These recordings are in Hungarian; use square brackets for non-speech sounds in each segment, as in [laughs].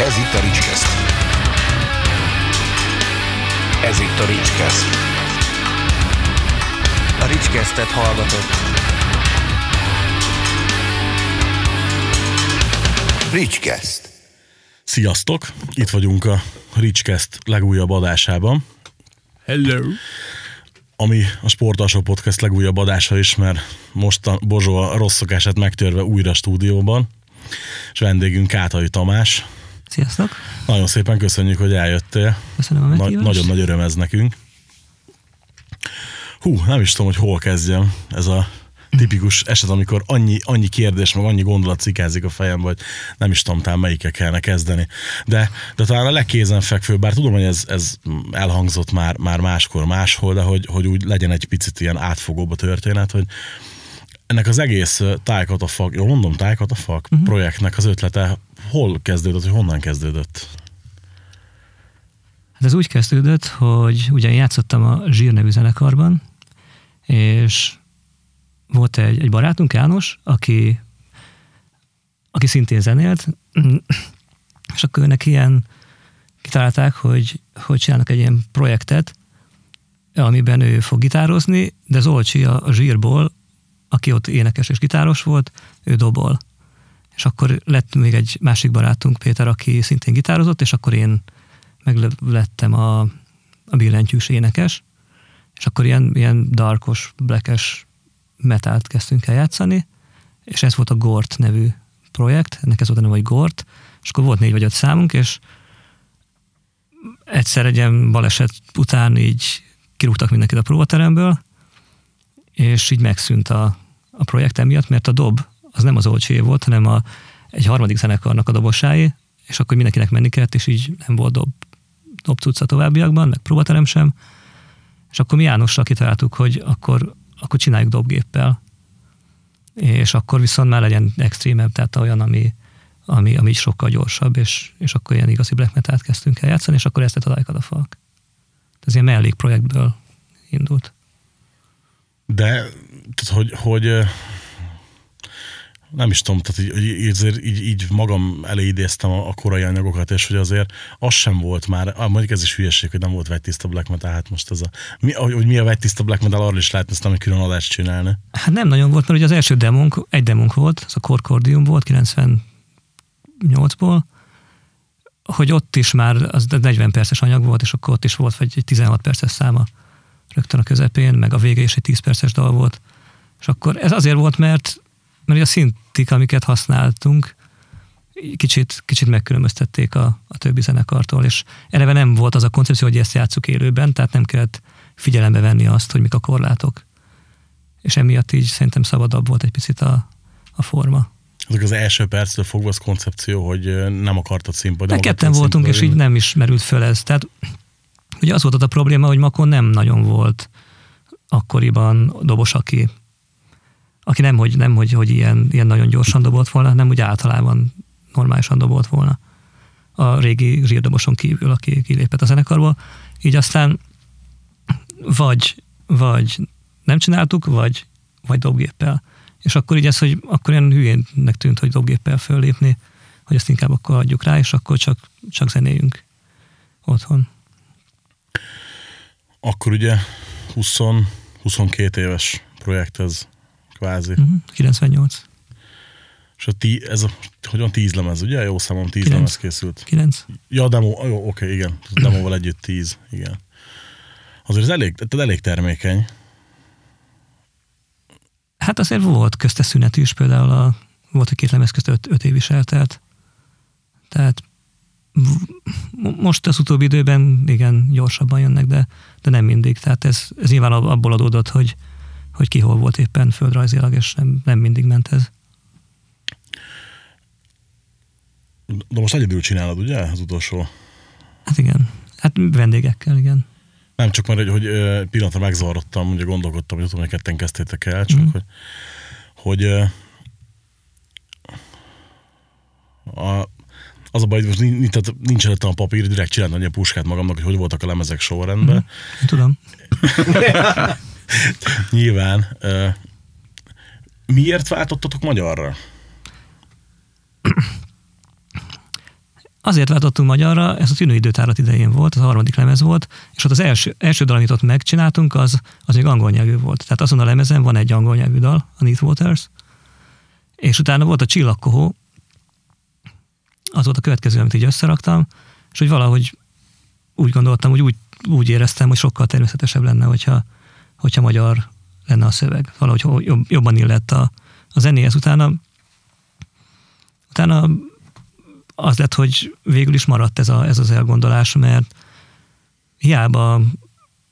Ez itt a Ricskeszt. Ez itt a Ricskeszt. A Ricskesztet hallgatott. Ricskeszt. Sziasztok! Itt vagyunk a Ricskeszt legújabb adásában. Hello. Ami a Sportalsó Podcast legújabb adása is, mert most a Bozsó a rossz szokását megtörve újra stúdióban, és vendégünk Kátai Tamás. Sziasztok! Nagyon szépen köszönjük, hogy eljöttél. Köszönöm a Na- nagyon nagy öröm ez nekünk. Hú, nem is tudom, hogy hol kezdjem. Ez a tipikus eset, amikor annyi, annyi kérdés, meg annyi gondolat cikázik a fejembe, hogy nem is tudom, talán melyikkel kellene kezdeni. De, de talán a legkézenfekvőbb, bár tudom, hogy ez, ez elhangzott már, már máskor, máshol, de hogy, hogy úgy legyen egy picit ilyen átfogóbb a történet, hogy ennek az egész ö, tájkatafak, jól mondom, tájkatafak uh-huh. projektnek az ötlete hol kezdődött, hogy honnan kezdődött? Hát ez úgy kezdődött, hogy ugye én játszottam a Zsír nevű zenekarban, és volt egy, egy barátunk, János, aki, aki szintén zenélt, [clears throat] és akkor őnek ilyen kitalálták, hogy, hogy csinálnak egy ilyen projektet, amiben ő fog gitározni, de Zolcsi a, a Zsírból, aki ott énekes és gitáros volt, ő dobol. És akkor lett még egy másik barátunk, Péter, aki szintén gitározott, és akkor én meg lettem a, a billentyűs énekes, és akkor ilyen, ilyen darkos, blackes metált kezdtünk el játszani, és ez volt a Gort nevű projekt, ennek ez volt a neve, hogy Gort, és akkor volt négy vagy öt számunk, és egyszer egy ilyen baleset után így kirúgtak mindenkit a próbateremből, és így megszűnt a, a projekt emiatt, mert a dob az nem az olcsé volt, hanem a, egy harmadik zenekarnak a dobosáé, és akkor mindenkinek menni kellett, és így nem volt dob, dob cucca továbbiakban, meg próbaterem sem. És akkor mi Jánossal kitaláltuk, hogy akkor, akkor csináljuk dobgéppel. És akkor viszont már legyen extrémebb, tehát olyan, ami, ami, ami sokkal gyorsabb, és, és akkor ilyen igazi black metalt kezdtünk el játszani, és akkor ezt lett a Like a Falk. Ez ilyen mellékprojektből indult. De, tehát, hogy, hogy nem is tudom, tehát így, így, így, így, magam elé idéztem a, a korai anyagokat, és hogy azért az sem volt már, ah, mondjuk ez is hülyeség, hogy nem volt vegytiszta black metal, hát most ez a, mi, hogy, hogy mi a vegytiszta black metal, arról is lehetne aztán egy külön adást csinálni. Hát nem nagyon volt, mert ugye az első demónk, egy demónk volt, az a Corcordium volt 98-ból, hogy ott is már az 40 perces anyag volt, és akkor ott is volt egy 16 perces száma rögtön a közepén, meg a vége is egy 10 perces dal volt. És akkor ez azért volt, mert, mert a szintik, amiket használtunk, kicsit, kicsit megkülönböztették a, a többi zenekartól, és eleve nem volt az a koncepció, hogy ezt játsszuk élőben, tehát nem kellett figyelembe venni azt, hogy mik a korlátok. És emiatt így szerintem szabadabb volt egy picit a, a forma. Azok az első perctől fogva az koncepció, hogy nem akartad színpadon. De nem ketten voltunk, és így nem is merült föl ez. Tehát ugye az volt ott a probléma, hogy Makon nem nagyon volt akkoriban dobos, aki, aki nem, hogy, nem hogy, hogy ilyen, ilyen nagyon gyorsan dobolt volna, hanem úgy általában normálisan dobolt volna a régi zsírdoboson kívül, aki kilépett a zenekarból. Így aztán vagy, vagy nem csináltuk, vagy, vagy dobgéppel. És akkor így ez, hogy akkor ilyen hülyének tűnt, hogy dobgéppel föllépni, hogy ezt inkább akkor adjuk rá, és akkor csak, csak zenéljünk otthon. Akkor ugye 20, 22 éves projekt ez kvázi. Uh-huh. 98. És a tí, ez a, hogyan tíz lemez, ugye? Jó számom, tíz Kilenc. lemez készült. 9. Ja, a demo, jó, oké, igen. A demóval együtt tíz, igen. Azért ez elég, tehát elég termékeny. Hát azért volt közte szünet is, például a, volt, hogy két lemez közt öt, öt év is eltelt. Tehát most az utóbbi időben igen, gyorsabban jönnek, de, de nem mindig. Tehát ez, ez nyilván ab- abból adódott, hogy, hogy ki hol volt éppen földrajzilag, és nem, nem mindig ment ez. De most egyedül csinálod, ugye? Az utolsó. Hát igen. Hát vendégekkel, igen. Nem csak már, hogy, hogy pillanatra megzavarodtam, ugye gondolkodtam, hogy tudom, hogy ketten kezdtétek el, csak Mhm. hogy, hogy a, az a baj, hogy most nincs, tehát nincs előttem a papír, direkt csináltam egy puskát magamnak, hogy hogy voltak a lemezek sorrendben. Én tudom. [laughs] [laughs] Nyilván. Miért váltottatok magyarra? azért váltottunk magyarra, ez a tűnőidőtárat idején volt, az harmadik lemez volt, és ott az első, első dal, amit ott megcsináltunk, az, az még angol nyelvű volt. Tehát azon a lemezen van egy angol nyelvű dal, a Neat Waters, és utána volt a Csillagkohó, az volt a következő, amit így összeraktam, és hogy valahogy úgy gondoltam, hogy úgy, úgy éreztem, hogy sokkal természetesebb lenne, hogyha, hogyha magyar lenne a szöveg. Valahogy jobb, jobban illett a, a zenéhez. Utána, utána az lett, hogy végül is maradt ez, a, ez az elgondolás, mert hiába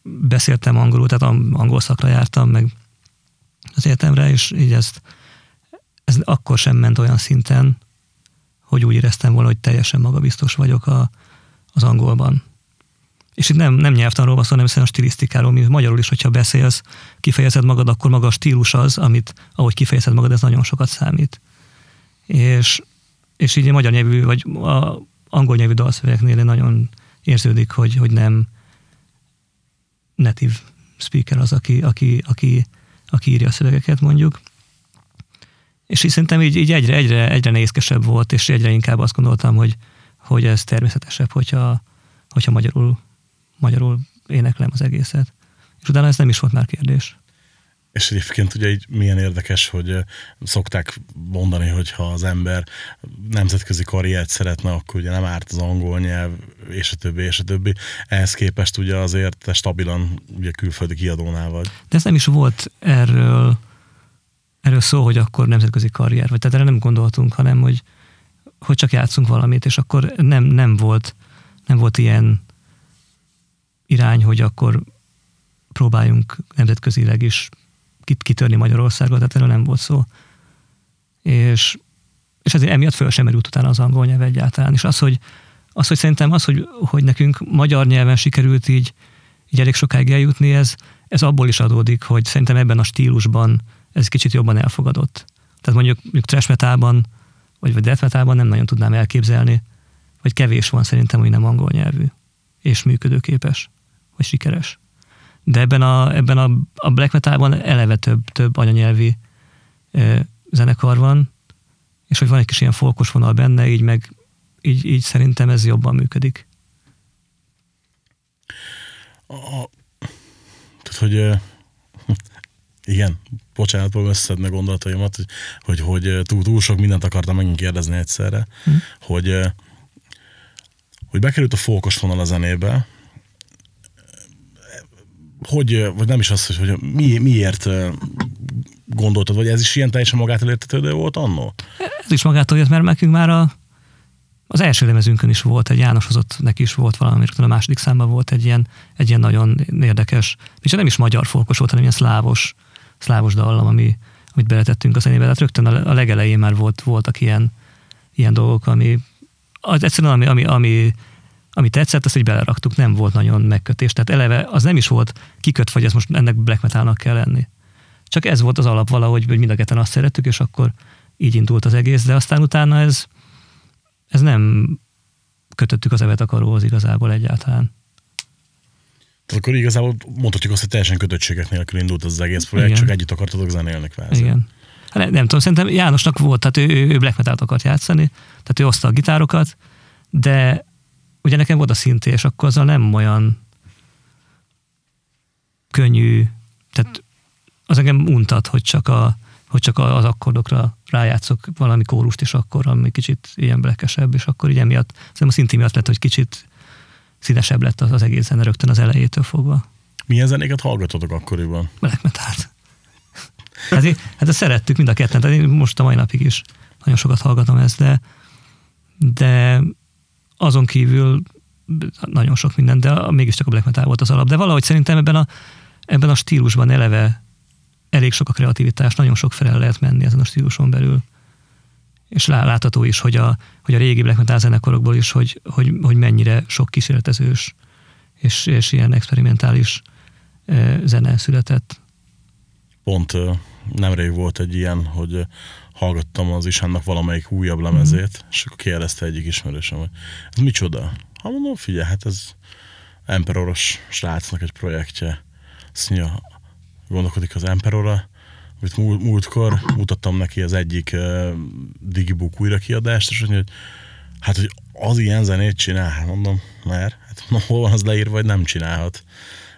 beszéltem angolul, tehát angol szakra jártam, meg az életemre, és így ezt, ez akkor sem ment olyan szinten, hogy úgy éreztem volna, hogy teljesen magabiztos vagyok a, az angolban. És itt nem, nem nyelvtanról van szó, hanem a stilisztikáról, mi magyarul is, hogyha beszélsz, kifejezed magad, akkor maga a stílus az, amit, ahogy kifejezed magad, ez nagyon sokat számít. És, és így a magyar nyelvű, vagy a angol nyelvű dalszövegeknél nagyon érződik, hogy, hogy nem native speaker az, aki, aki, aki, aki írja a szövegeket mondjuk. És így szerintem így, így egyre, egyre, egyre nehézkesebb volt, és egyre inkább azt gondoltam, hogy, hogy ez természetesebb, hogyha, hogyha magyarul, magyarul éneklem az egészet. És utána ez nem is volt már kérdés. És egyébként ugye így milyen érdekes, hogy szokták mondani, hogy ha az ember nemzetközi karriert szeretne, akkor ugye nem árt az angol nyelv, és a többi, és a többi. Ehhez képest ugye azért te stabilan ugye külföldi kiadónál vagy. De ez nem is volt erről, erről szó, hogy akkor nemzetközi karrier, vagy tehát erre nem gondoltunk, hanem hogy, hogy csak játszunk valamit, és akkor nem, nem volt nem volt ilyen irány, hogy akkor próbáljunk nemzetközileg is kitörni Magyarországot, tehát erről nem volt szó. És, és ezért emiatt föl sem merült utána az angol nyelv egyáltalán. És az, hogy, az, hogy szerintem az, hogy, hogy nekünk magyar nyelven sikerült így, így elég sokáig eljutni, ez, ez abból is adódik, hogy szerintem ebben a stílusban ez kicsit jobban elfogadott. Tehát mondjuk, mondjuk trash metalban, vagy, vagy death metalban nem nagyon tudnám elképzelni, vagy kevés van szerintem, hogy nem angol nyelvű, és működőképes, vagy sikeres de ebben a, ebben a, a black metalban eleve több, több anyanyelvi ö, zenekar van, és hogy van egy kis ilyen folkos vonal benne, így meg így, így szerintem ez jobban működik. A, tehát, hogy ö, igen, bocsánat, fogom összedni gondolataimat, hogy, hogy, hogy túl, túl sok mindent akartam megint kérdezni egyszerre, hm. hogy, hogy bekerült a fókos vonal a zenébe, hogy, vagy nem is az, hogy, hogy mi, miért gondoltad, vagy ez is ilyen teljesen magától értetődő volt annó? Ez is magától jött, mert nekünk már a, az első lemezünkön is volt egy János hozott, neki is volt valami, a második számban volt egy ilyen, egy ilyen nagyon érdekes, és nem is magyar folkos volt, hanem ilyen szlávos, szlávos dallam, ami, amit beletettünk a zenébe. Tehát rögtön a, a legelején már volt, voltak ilyen, ilyen dolgok, ami az egyszerűen ami, ami, ami ami tetszett, azt így beleraktuk, nem volt nagyon megkötés. Tehát eleve az nem is volt kikötve, hogy ez most ennek black metalnak kell lenni. Csak ez volt az alap valahogy, hogy mind a ketten azt szerettük, és akkor így indult az egész, de aztán utána ez, ez nem kötöttük az evet akaróhoz igazából egyáltalán. Tehát akkor igazából mondhatjuk azt, hogy teljesen kötöttségek nélkül indult az egész projekt, Igen. csak együtt akartatok zenélni kvázi. Igen. Hát nem, nem tudom, szerintem Jánosnak volt, tehát ő, ő black metal akart játszani, tehát ő oszta a gitárokat, de ugye nekem volt a szinté, és akkor azzal nem olyan könnyű, tehát az engem untat, hogy csak, a, hogy csak az akkordokra rájátszok valami kórust, és akkor ami kicsit ilyen blekesebb, és akkor így emiatt, szerintem a szinti miatt lett, hogy kicsit színesebb lett az, az egész zene rögtön az elejétől fogva. Milyen zenéket hallgatotok akkoriban? Black metal-t. Hát, hát ezt szerettük mind a ketten, tehát én most a mai napig is nagyon sokat hallgatom ezt, de, de azon kívül nagyon sok minden, de mégiscsak a black metal volt az alap. De valahogy szerintem ebben a, ebben a stílusban eleve elég sok a kreativitás, nagyon sok fel lehet menni ezen a stíluson belül. És látható is, hogy a, hogy a régi black metal zenekarokból is, hogy, hogy, hogy mennyire sok kísérletezős és, és ilyen experimentális zene született. Pont nemrég volt egy ilyen, hogy hallgattam az Isánnak valamelyik újabb lemezét, mm. és akkor kérdezte egyik ismerősöm, hogy ez micsoda? Ha mondom, figyelj, hát ez Emperoros srácnak egy projektje. Azt mondja, gondolkodik az Emperorra, amit múltkor mutattam neki az egyik uh, Digibook újrakiadást, és mondja, hogy Hát, hogy az ilyen zenét csinál, hát mondom, mert hát mondom, hol van az leírva, vagy nem csinálhat.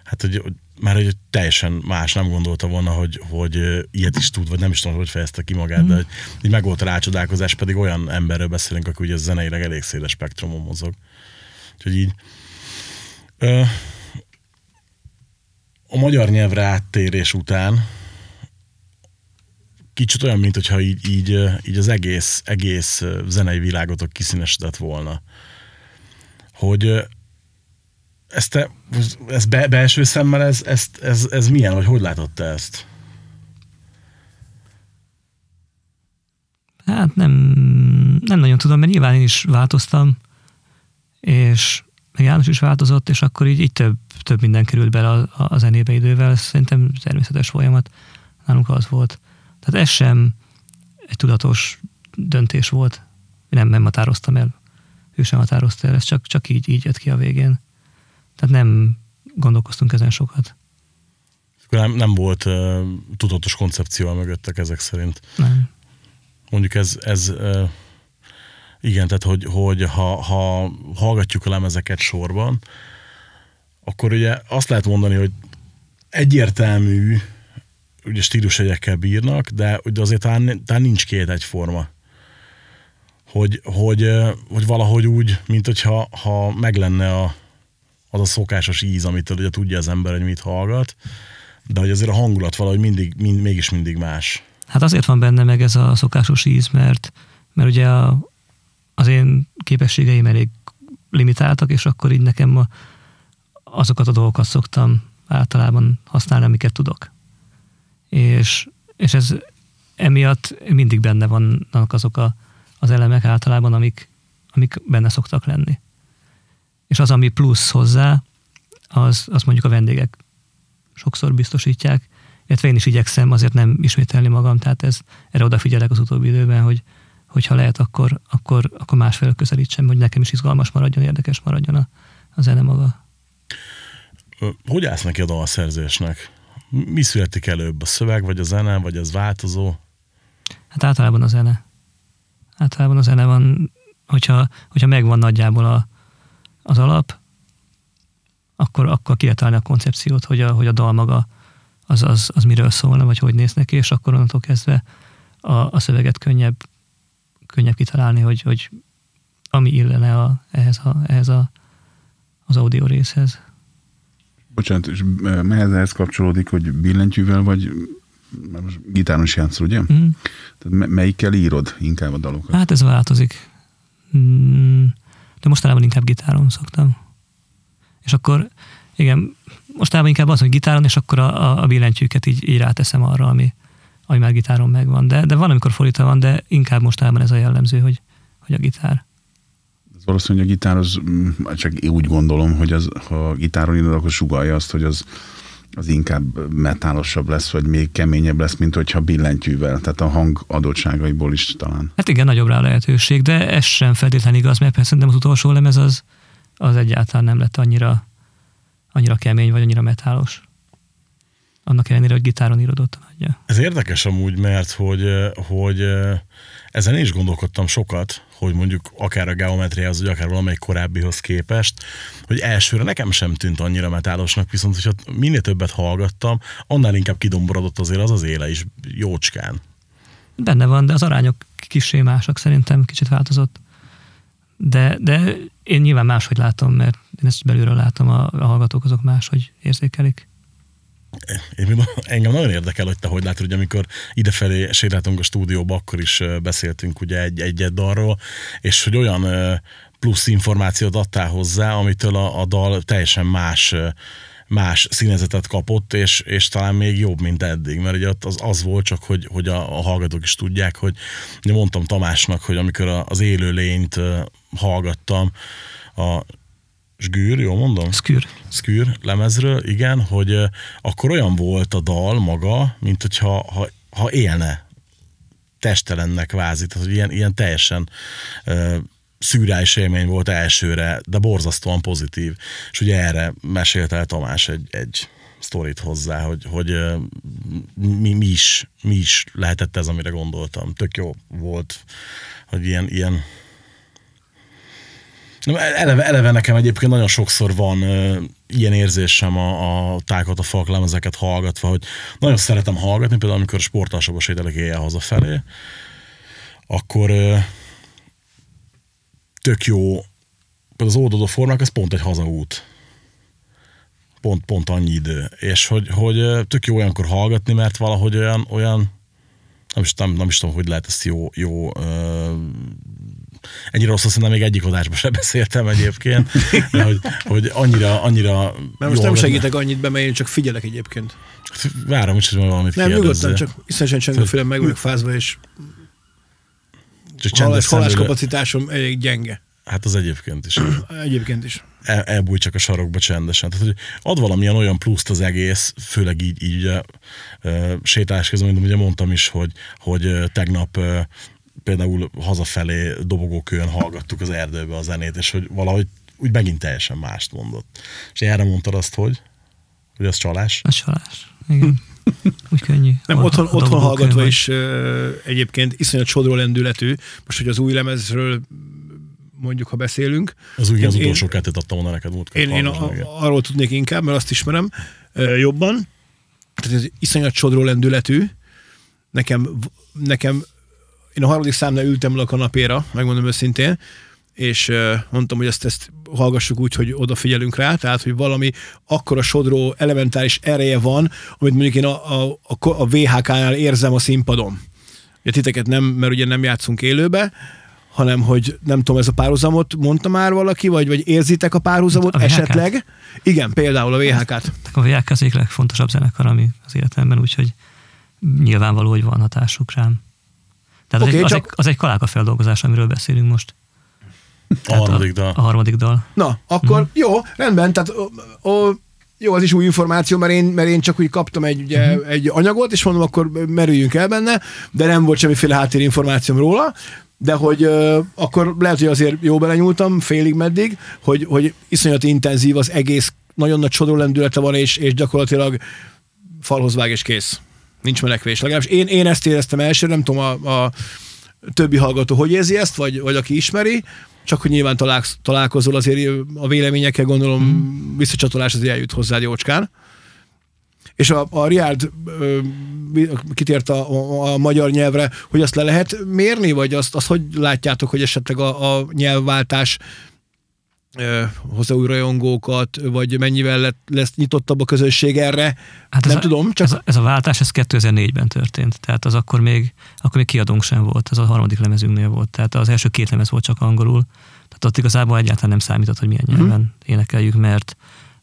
Hát, hogy mert hogy teljesen más nem gondolta volna, hogy, hogy ilyet is tud, vagy nem is tudom, hogy fejezte ki magát, mm. de hogy így meg volt a rácsodálkozás, pedig olyan emberről beszélünk, aki ugye zeneileg elég széles spektrumon mozog. Úgyhogy így ö, a magyar nyelvre áttérés után kicsit olyan, mint hogyha így, így, így az egész, egész zenei világotok kiszínesedett volna. Hogy ezt te, ez be, belső szemmel, ez, ez, ez, ez milyen, vagy hogy látod te ezt? Hát nem, nem nagyon tudom, mert nyilván én is változtam, és meg János is változott, és akkor így, így több, több minden került bele a, a zenébe idővel. Szerintem természetes folyamat. Nálunk az volt. Tehát ez sem egy tudatos döntés volt. Nem, nem határoztam el. Ő sem határozta el, ez csak, csak így, így jött ki a végén. Tehát nem gondolkoztunk ezen sokat. Nem, nem volt uh, tudatos koncepció a mögöttek ezek szerint. Nem. Mondjuk ez, ez uh, igen, tehát hogy, hogy ha, ha hallgatjuk a lemezeket sorban, akkor ugye azt lehet mondani, hogy egyértelmű ugye stílusegyekkel bírnak, de, de azért talán, talán nincs két egyforma. Hogy, hogy, hogy valahogy úgy, mint hogyha ha meg lenne a, az a szokásos íz, amitől ugye tudja az ember, hogy mit hallgat, de hogy azért a hangulat valahogy mindig, mind, mégis mindig más. Hát azért van benne meg ez a szokásos íz, mert, mert ugye a, az én képességeim elég limitáltak, és akkor így nekem a, azokat a dolgokat szoktam általában használni, amiket tudok. És, és ez emiatt mindig benne vannak azok a, az elemek általában, amik, amik benne szoktak lenni. És az, ami plusz hozzá, az, az mondjuk a vendégek sokszor biztosítják, illetve én is igyekszem azért nem ismételni magam, tehát ez, erre odafigyelek az utóbbi időben, hogy hogyha lehet, akkor, akkor, akkor másfél közelítsem, hogy nekem is izgalmas maradjon, érdekes maradjon a, a zene maga. Hogy állsz neki a dalszerzésnek? Mi születik előbb? A szöveg, vagy a zene, vagy ez változó? Hát általában a zene. Általában a zene van, hogyha, hogyha megvan nagyjából a, az alap, akkor, akkor ki a koncepciót, hogy a, hogy a dal maga az, az, az miről szólna, vagy hogy néz neki, és akkor onnantól kezdve a, a szöveget könnyebb, könnyebb kitalálni, hogy, hogy ami illene a, ehhez, a, ehhez a, az audio részhez. Bocsánat, és eh, mehez ehhez kapcsolódik, hogy billentyűvel vagy mert most gitáros játszol, ugye? Mm. Tehát me- melyikkel írod inkább a dalokat? Hát ez változik. Mm, De mostanában inkább gitáron szoktam. És akkor, igen, mostanában inkább az, hogy gitáron, és akkor a, a, a billentyűket így, így ráteszem arra, ami, ami már gitáron megvan. De, de van, amikor fordítva van, de inkább mostában ez a jellemző, hogy, hogy a gitár. Ez valószínűleg a gitár az, mm, csak úgy gondolom, hogy az, ha gitáron írod, akkor sugalja azt, hogy az, az inkább metálosabb lesz, vagy még keményebb lesz, mint hogyha billentyűvel, tehát a hang adottságaiból is talán. Hát igen, nagyobb rá a lehetőség, de ez sem feltétlenül igaz, mert persze szerintem az utolsó lemez az, az egyáltalán nem lett annyira, annyira kemény, vagy annyira metálos. Annak ellenére, hogy gitáron írodott a nagyja. Ez érdekes amúgy, mert hogy, hogy ezen én is gondolkodtam sokat, hogy mondjuk akár a geometriához, vagy akár valamelyik korábbihoz képest, hogy elsőre nekem sem tűnt annyira metálosnak, viszont hogyha minél többet hallgattam, annál inkább kidomborodott azért az az éle is jócskán. Benne van, de az arányok kicsi másak szerintem, kicsit változott. De, de én nyilván máshogy látom, mert én ezt belülről látom, a, a hallgatók azok máshogy érzékelik. Én engem nagyon érdekel, hogy te hogy látod, hogy amikor idefelé sétáltunk a stúdióba, akkor is beszéltünk ugye egy, egy dalról, és hogy olyan plusz információt adtál hozzá, amitől a, a dal teljesen más más színezetet kapott, és, és talán még jobb, mint eddig, mert ugye ott az, az volt csak, hogy, hogy a, a hallgatók is tudják, hogy mondtam Tamásnak, hogy amikor a, az élő lényt ö, hallgattam, a Sgűr, jól mondom? Szkür. Skür lemezről, igen, hogy akkor olyan volt a dal maga, mint hogyha ha, ha élne testelennek kvázi, tehát hogy ilyen, ilyen teljesen ö, élmény volt elsőre, de borzasztóan pozitív. És ugye erre mesélte el Tamás egy, egy sztorit hozzá, hogy, hogy mi, mi, is, mi is lehetett ez, amire gondoltam. Tök jó volt, hogy ilyen, ilyen eleve, eleve nekem egyébként nagyon sokszor van ö, ilyen érzésem a, a tákat, a falklemezeket hallgatva, hogy nagyon szeretem hallgatni, például amikor a sportalsóba sétálok éjjel hazafelé, akkor ö, tök jó, például az oldodó formák, ez pont egy hazaút. Pont, pont annyi idő. És hogy, hogy tök jó olyankor hallgatni, mert valahogy olyan, olyan nem is, nem, nem is tudom, hogy lehet ezt jó, jó ö, ennyire rossz, szerintem még egyik adásban sem beszéltem egyébként, de hogy, hogy annyira, annyira Mert most nem lenne. segítek annyit be, mert én csak figyelek egyébként. Várom, hogy valamit Nem, kérdezzél. nyugodtan, csak iszonyatosan csengőfélem meg vagyok fázva, és Csak hallás szemlélő. kapacitásom elég gyenge. Hát az egyébként is. [clears throat] Egyébként is. El, elbúj csak a sarokba csendesen. Tehát, hogy ad valamilyen olyan pluszt az egész, főleg így, így ugye, sétálás közben, mint ugye mondtam is, hogy, hogy tegnap például hazafelé dobogókőn hallgattuk az erdőbe a zenét, és hogy valahogy úgy megint teljesen mást mondott. És erre mondtad azt, hogy, hogy az csalás? A csalás. Igen. Úgy könnyű. Nem, A- otthon, a otthon hallgatva vagy. is ö, egyébként iszonyat sodró lendületű. Most, hogy az új lemezről mondjuk, ha beszélünk. Az úgy az utolsó kettőt adtam volna neked múltkor. Én, én a, arról tudnék inkább, mert azt ismerem ö, jobban. Tehát ez iszonyat sodró lendületű. Nekem, nekem, én a harmadik számnál ültem le a kanapéra, megmondom őszintén, és mondtam, hogy ezt, ezt hallgassuk úgy, hogy odafigyelünk rá, tehát, hogy valami akkora sodró elementáris ereje van, amit mondjuk én a, a, a, a VHK-nál érzem a színpadon. Ugye titeket nem, mert ugye nem játszunk élőbe, hanem hogy nem tudom, ez a párhuzamot mondta már valaki, vagy, vagy érzitek a párhuzamot A esetleg? Igen, például a VHK-t. A VHK az egyik legfontosabb zenekar, ami az életemben, úgyhogy nyilvánvaló, hogy van hatásuk rám. Tehát okay, az, egy, csak- az, egy, az egy kaláka feldolgozás, amiről beszélünk most. A harmadik dal. A harmadik dal. Na, akkor Mhm. jó, rendben, tehát ó, jó, az is új információ, mert én, mert én csak úgy kaptam egy, ugye, Mhm. egy anyagot, és mondom, akkor merüljünk el benne, de nem volt semmiféle háttérinformációm róla, de hogy ö, akkor lehet, hogy azért jó belenyúltam, félig meddig, hogy, hogy iszonyat intenzív az egész, nagyon nagy sodró lendülete van, és, és gyakorlatilag falhoz vág és kész. Nincs menekvés. Legalábbis én, én ezt éreztem első, nem tudom a, a többi hallgató hogy érzi ezt, vagy, vagy aki ismeri, csak hogy nyilván találsz, találkozol azért a véleményekkel, gondolom mm. visszacsatolás azért eljut hozzád jócskán. És a, a Riard kitért a, a, a magyar nyelvre, hogy azt le lehet mérni, vagy azt, azt hogy látjátok, hogy esetleg a, a nyelvváltás ö, hozza új rajongókat, vagy mennyivel lett, lesz nyitottabb a közösség erre? Hát nem ez tudom, a, csak Ez a, ez a váltás, ez 2004-ben történt. Tehát az akkor még, akkor még kiadónk sem volt. Ez a harmadik lemezünknél volt. Tehát az első két lemez volt csak angolul. Tehát ott igazából egyáltalán nem számított, hogy milyen nyelven Mhm. uh-huh. énekeljük, mert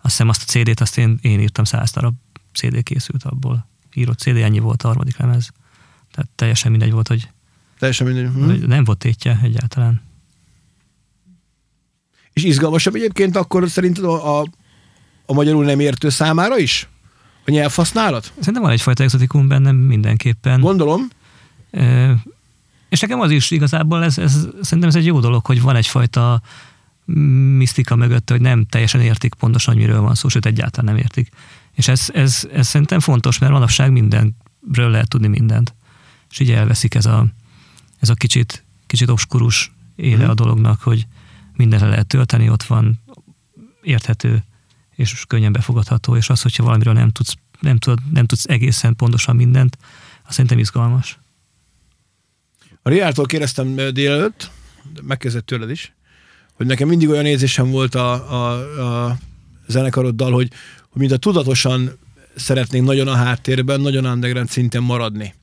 azt hiszem azt a CD-t azt én, én írtam, száz darab CD készült abból. Írott CD, ennyi volt a harmadik lemez. Tehát teljesen mindegy volt, hogy, teljesen mindegy. Hm. nem volt tétje egyáltalán. És izgalmasabb egyébként akkor szerinted a, a, a magyarul nem értő számára is? A nyelvhasználat? Szerintem van egyfajta exotikum bennem mindenképpen. Gondolom. Ö, És nekem az is igazából, ez, ez, szerintem ez egy jó dolog, hogy van egyfajta misztika mögött, hogy nem teljesen értik pontosan, hogy miről van szó, sőt egyáltalán nem értik. És ez, ez, ez szerintem fontos, mert manapság mindenről lehet tudni mindent. És így elveszik ez a, ez a kicsit, kicsit obskurus éle a dolognak, hogy mindenre lehet tölteni, ott van érthető és könnyen befogadható, és az, hogyha valamiről nem tudsz, nem, tudod, nem tudsz egészen pontosan mindent, az szerintem izgalmas. A Riártól kérdeztem délelőtt, de megkezdett tőled is, hogy nekem mindig olyan érzésem volt a, a, a zenekaroddal, hogy, hogy mint a tudatosan szeretnénk nagyon a háttérben, nagyon underground szinten maradni.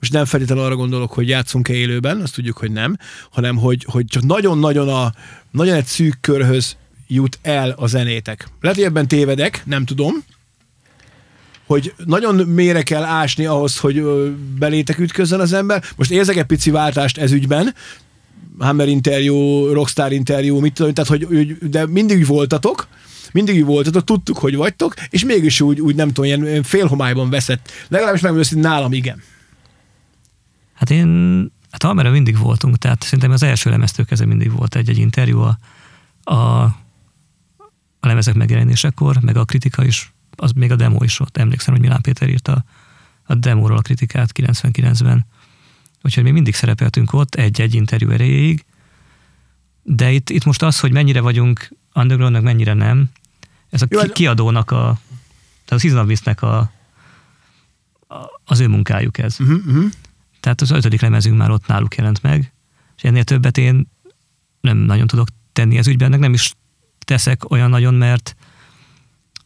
Most nem feltétlenül arra gondolok, hogy játszunk-e élőben, azt tudjuk, hogy nem, hanem hogy, hogy csak nagyon-nagyon a, nagyon egy szűk körhöz jut el a zenétek. Lehet, hogy ebben tévedek, nem tudom, hogy nagyon mélyre kell ásni ahhoz, hogy belétek ütközzen az ember. Most érzek egy pici váltást ez ügyben, Hammer interjú, Rockstar interjú, mit tudom, tehát hogy, de mindig voltatok, mindig voltatok, tudtuk, hogy vagytok, és mégis úgy, úgy nem tudom, ilyen félhomályban veszett. Legalábbis megmondom, hogy nálam igen. Hát én, hát amerre mindig voltunk, tehát szerintem az első lemeztől kezdve mindig volt egy-egy interjú a, a, a lemezek megjelenésekor, meg a kritika is, az még a demo is ott. Emlékszem, hogy Milán Péter írta a demóról a kritikát 99-ben. Úgyhogy mi mindig szerepeltünk ott egy-egy interjú erejéig. De itt, itt most az, hogy mennyire vagyunk undergroundnak, mennyire nem, ez a Jó, ki, hát- kiadónak a, tehát a Season a, a, az ő munkájuk ez. Uh-huh, uh-huh. Tehát az ötödik lemezünk már ott náluk jelent meg, és ennél többet én nem nagyon tudok tenni ez ügyben, nem is teszek olyan nagyon, mert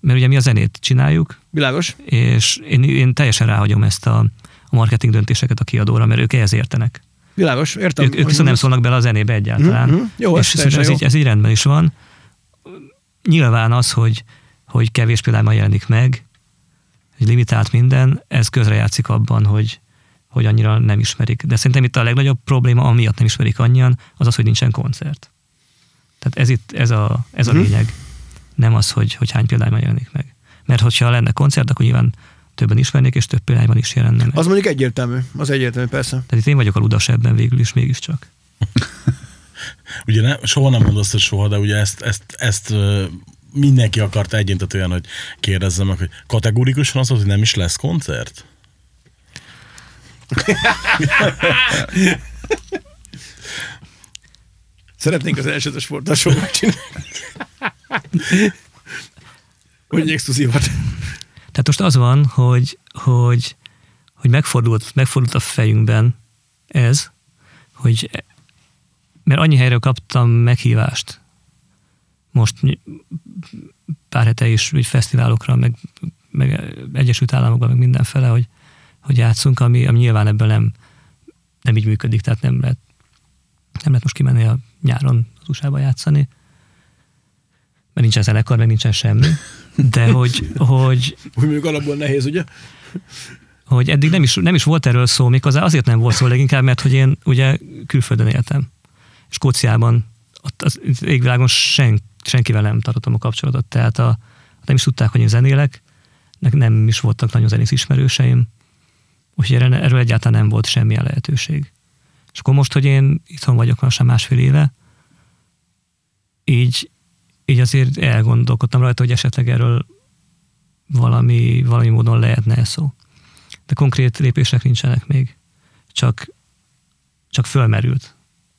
mert ugye mi a zenét csináljuk, Világos. és én, én teljesen ráhagyom ezt a, a marketing döntéseket a kiadóra, mert ők ehhez értenek. Világos, értem. Ők, ők viszont nem szólnak bele a zenébe egyáltalán. Mhm, mhm. Jó, ez és teljesen ez, jó. így, ez így rendben is van. Nyilván az, hogy, hogy kevés példányban jelenik meg, hogy limitált minden, ez közrejátszik abban, hogy, hogy annyira nem ismerik. De szerintem itt a legnagyobb probléma, amiatt nem ismerik annyian, az az, hogy nincsen koncert. Tehát ez itt, ez a, ez a Mhm. lényeg. Nem az, hogy, hogy hány példányban jelenik meg. Mert hogyha lenne koncert, akkor nyilván többen ismernék, és több példányban is jelenne meg. Az mondjuk egyértelmű. Az egyértelmű, persze. Tehát itt én vagyok a ludas ebben végül is, mégiscsak. [laughs] Ugye ne, soha nem mondasz, hogy soha, de ugye ezt, ezt, ezt mindenki akarta egyéntetően, hogy kérdezzem meg, hogy kategórikusan az, hogy nem is lesz koncert? Szeretnénk az első sportosról megcsinálni. Hogy exkluzívat. Tehát most az van, hogy, hogy, hogy megfordult, megfordult a fejünkben ez, hogy mert annyi helyről kaptam meghívást, most pár hete is úgy fesztiválokra, meg, meg Egyesült Államokban, meg mindenfele, hogy, hogy játszunk, ami, ami nyilván ebből nem, nem így működik, tehát nem lehet, nem lehet most kimenni a nyáron az USA-ba játszani, mert nincsen zenekar, meg nincsen semmi, de [laughs] hogy, hogy, Úgy mondjuk alapból nehéz, ugye? hogy eddig nem is, nem is volt erről szó, méghozzá azért nem volt szó leginkább, mert hogy én ugye külföldön éltem. Skóciában, ott az égvilágon sen, senkivel nem tartottam a kapcsolatot, tehát a, nem is tudták, hogy én zenélek, nem is voltak nagyon zenész ismerőseim, úgyhogy erre, erről egyáltalán nem volt semmilyen lehetőség. És akkor most, hogy én itthon vagyok lassan másfél éve, így, így azért elgondolkodtam rajta, hogy esetleg erről valami, valami módon lehetne szó. De konkrét lépések nincsenek még. Csak, csak fölmerült,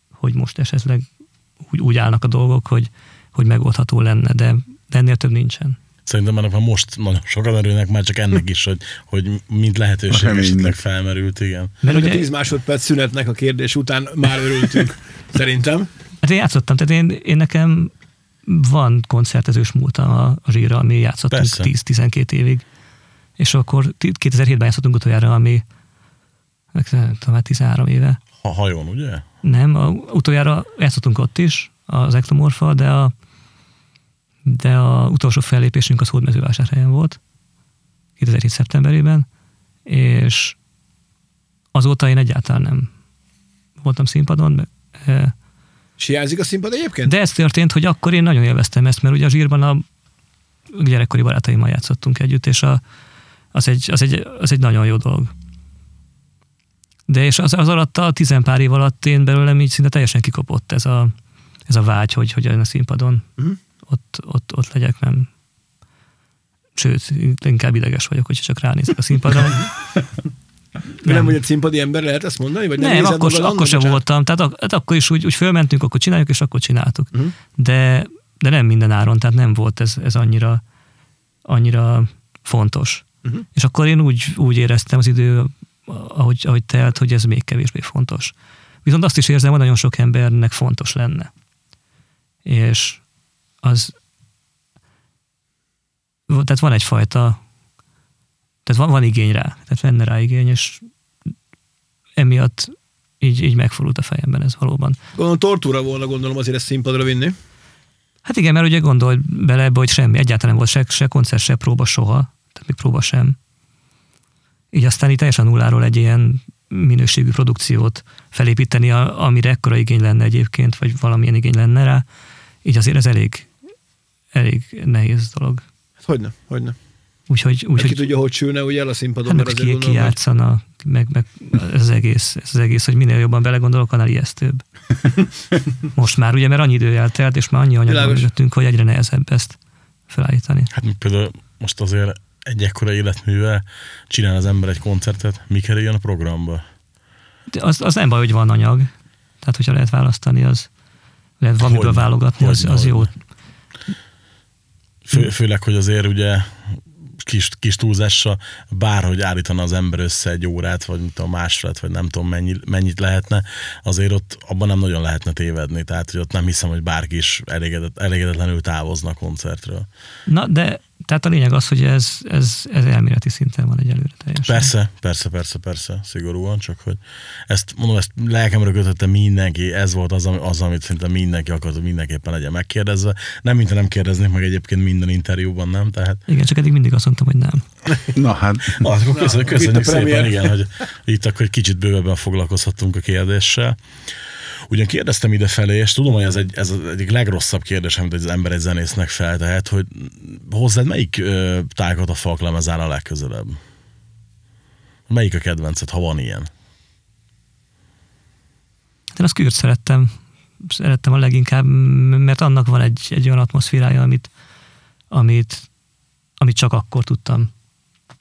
hogy most esetleg úgy, úgy állnak a dolgok, hogy, hogy megoldható lenne, de, de ennél több nincsen. Szerintem már most nagyon sokan örülnek, már csak ennek is, hogy, hogy mint lehetőség esetleg felmerült, igen. Mert Ugye... ugye, 10 másodperc szünetnek a kérdés után már örültünk, [laughs] szerintem. hát én játszottam, tehát én, én nekem van koncertezős múltam a, a zsírra, ami játszottunk Persze. 10-12 évig. És akkor ti- 2007-ben játszottunk utoljára, ami nem tudom, hát 13 éve. Ha hajón, ugye? Nem, a, utoljára játszottunk ott is, az Ektomorfa, de a, de a utolsó fellépésünk az Hódmezővásárhelyen volt, 2007. szeptemberében, és azóta én egyáltalán nem voltam színpadon, És hiányzik a színpad egyébként? de ez történt, hogy akkor én nagyon élveztem ezt, mert ugye a zsírban a gyerekkori barátaimmal játszottunk együtt, és a, az, egy, az, egy, az egy nagyon jó dolog. De és az, az alatt a tizenpár év alatt én belőlem így szinte teljesen kikopott ez a, ez a vágy, hogy, hogy a színpadon Mhm. Ott, ott, ott legyek, nem. Sőt, inkább ideges vagyok, hogyha csak ránézek a színpadra. [laughs] Nem, nem, hogy egy színpadi ember lehet ezt mondani? Vagy nem, Nem, akkor, magad akkor sem voltam. Tehát, ak- hát akkor is úgy, úgy fölmentünk, akkor csináljuk, és akkor csináltuk. Mhm. De, de nem minden áron, tehát nem volt ez, ez annyira, annyira fontos. Mhm. És akkor én úgy, úgy éreztem az idő, ahogy, ahogy telt, hogy ez még kevésbé fontos. Viszont azt is érzem, hogy nagyon sok embernek fontos lenne. És az tehát van egyfajta tehát van, van igény rá, tehát lenne rá igény, és emiatt így, így megfordult a fejemben ez valóban. Gondolom tortúra volna, gondolom azért ezt színpadra vinni. Hát igen, mert ugye gondolj bele ebbe, hogy semmi, egyáltalán nem volt se, se koncert, se próba soha, tehát még próba sem. Így aztán itt teljesen nulláról egy ilyen minőségű produkciót felépíteni, amire ekkora igény lenne egyébként, vagy valamilyen igény lenne rá, így azért ez elég, elég nehéz dolog. Hát hogyne, hogyne. Úgyhogy, Úgy, ki úgyhogy tudja, hogy csülne ugye el a színpadon, hát mert ki, ki játszana, meg, meg ez az egész, ez az egész, hogy minél jobban belegondolok, annál ijesztőbb. [laughs] Most már ugye, mert annyi idő eltelt, és már annyi anyag van Világos. mögöttünk, hogy egyre nehezebb ezt felállítani. Hát mint például most azért egy ekkora életművel csinál az ember egy koncertet, mi kerüljön a programba? De az, az nem baj, hogy van anyag. Tehát, hogyha lehet választani, az, lehet valamiből válogatni, az, az jó. Fő, főleg, hogy azért ugye kis, kis túlzással bárhogy állítana az ember össze egy órát, vagy mint a másfélet, vagy nem tudom mennyi, mennyit lehetne, azért ott abban nem nagyon lehetne tévedni. Tehát, hogy ott nem hiszem, hogy bárki is elégedet, elégedetlenül távozna koncertről. Na, de tehát a lényeg az, hogy ez, ez, ez elméleti szinten van egyelőre teljesen. Persze, persze, persze, persze, szigorúan, csak hogy ezt mondom, ezt lelkemre kötötte mindenki, ez volt az, az amit szerintem mindenki akart, hogy mindenképpen legyen megkérdezve. Nem, mint ha nem kérdeznék meg egyébként minden interjúban, nem? Tehát Igen, csak eddig mindig azt mondtam, hogy nem. [laughs] Na hát, Ah, akkor köszönjük, köszönjük itt a szépen, igen, hogy itt akkor egy kicsit bővebben foglalkozhattunk a kérdéssel. Ugyan kérdeztem ide felé, és tudom, hogy ez, egy, ez az egyik legrosszabb kérdés, amit az ember egy zenésznek feltehet, hogy hozzád melyik ö, a falklemez áll a legközelebb? Melyik a kedvenced, ha van ilyen? Én azt kürt szerettem, szerettem a leginkább, mert annak van egy, egy olyan atmoszférája, amit, amit, amit csak akkor tudtam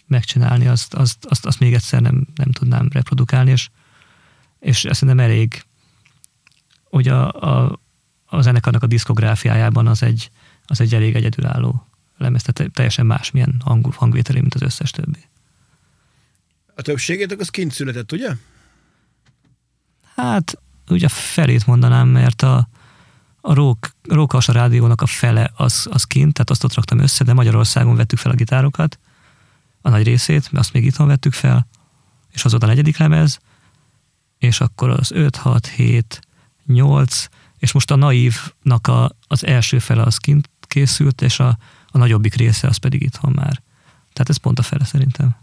megcsinálni, azt, azt, azt, azt még egyszer nem, nem tudnám reprodukálni, és, és szerintem elég, hogy a, a, a zenekarnak a diszkográfiájában az egy, az egy elég egyedülálló lemez, tehát teljesen másmilyen hang, hangvételé, mint az összes többi. A többségétek az kint született, ugye? Hát, ugye a felét mondanám, mert a, a Rók, Rókas a rádiónak a fele az, az kint, tehát azt ott raktam össze, de Magyarországon vettük fel a gitárokat, a nagy részét, mert azt még itthon vettük fel, és az volt a negyedik lemez, és akkor az 5, 6, 7, 8, és most a naívnak a, az első fele az kint készült, és a, a nagyobbik része az pedig itthon már. Tehát ez pont a fele szerintem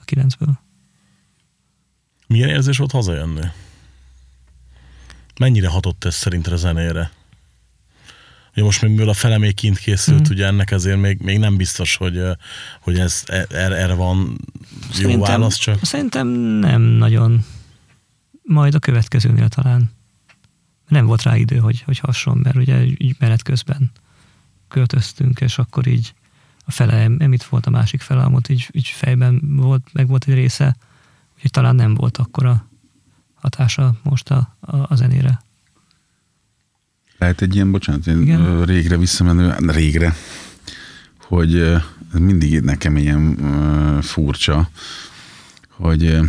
a kilencből. Milyen érzés volt hazajönni? Mennyire hatott ez szerinted a zenére? Ugye most még mivel a fele még kint készült, mm. ugye ennek azért még, még nem biztos, hogy, hogy ez e- erre, erre van jó válasz, csak Szerintem nem nagyon. Majd a következőnél talán. Nem volt rá idő, hogy, hogy hasson, mert ugye így menet közben költöztünk, és akkor így a fele, mit volt a másik fele, amott így, így fejben volt, meg volt egy része, úgyhogy talán nem volt akkora hatása most a, a, a zenére. lehet egy ilyen, bocsánat, én Igen. régre visszamenő, régre, hogy mindig nekem ilyen furcsa, hogy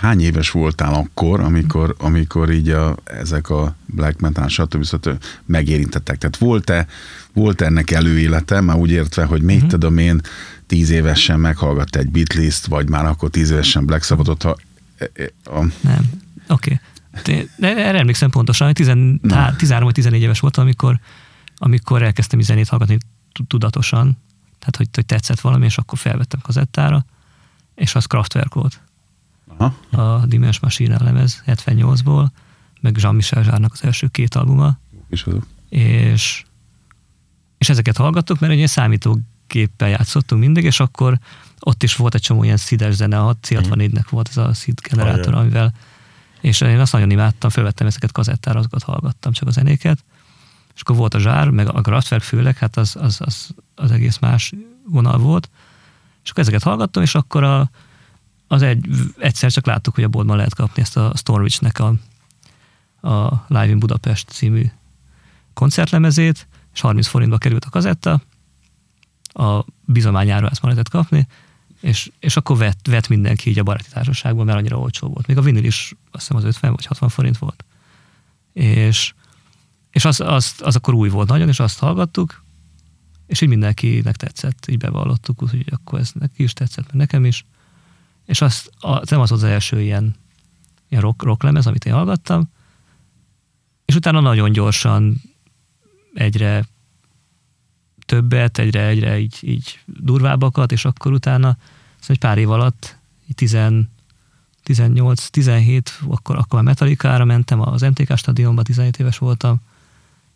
hány éves voltál akkor, amikor, amikor így a, ezek a black metal, stb. stb. megérintettek? Tehát volt-e, volt ennek előélete, már úgy értve, hogy még uh-huh. tudom én, tíz évesen meghallgatta egy Beatles-t, vagy már akkor tíz évesen Black Sabbathot, ha e, e, a, Nem. Oké. Okay. Erre emlékszem pontosan, hogy 13 vagy 14 éves voltam, amikor, amikor elkezdtem zenét hallgatni tudatosan, tehát hogy, hogy tetszett valami, és akkor felvettem kazettára, és az Kraftwerk volt. Aha, A Dimens Machine lemez 78-ból, meg Jean-Michel Zsárnak az első két albuma, és azok. és, és ezeket hallgattuk, mert ugye számítógéppel játszottunk mindig, és akkor ott is volt egy csomó ilyen szides zene, a C64-nek volt ez a SID generátor, Ajaj. amivel és én azt nagyon imádtam, fölvettem ezeket kazettára, azokat hallgattam, csak a zenéket, és akkor volt a zsár, meg a Kraftwerk főleg, hát az, az, az, az egész más vonal volt, és akkor ezeket hallgattam, és akkor a, az egy, egyszer csak láttuk, hogy a boltban lehet kapni ezt a Stormwich-nek a, a Live in Budapest című koncertlemezét, és 30 forintba került a kazetta, a bizományára ezt már lehetett kapni, és, és akkor vett, vett mindenki így a baráti társaságban, mert annyira olcsó volt. Még a vinil is azt hiszem az 50 vagy 60 forint volt. És, és az, az, az akkor új volt nagyon, és azt hallgattuk, és így mindenkinek tetszett, így bevallottuk, úgyhogy akkor ez neki is tetszett, meg nekem is. És azt, a, nem az az első ilyen, ilyen rock, rock lemez, amit én hallgattam, és utána nagyon gyorsan egyre többet, egyre, egyre így, így durvábbakat, és akkor utána szóval egy pár év alatt, így 10, 18, 17, akkor, akkor már Metallica-ra mentem, az MTK stadionban 17 éves voltam,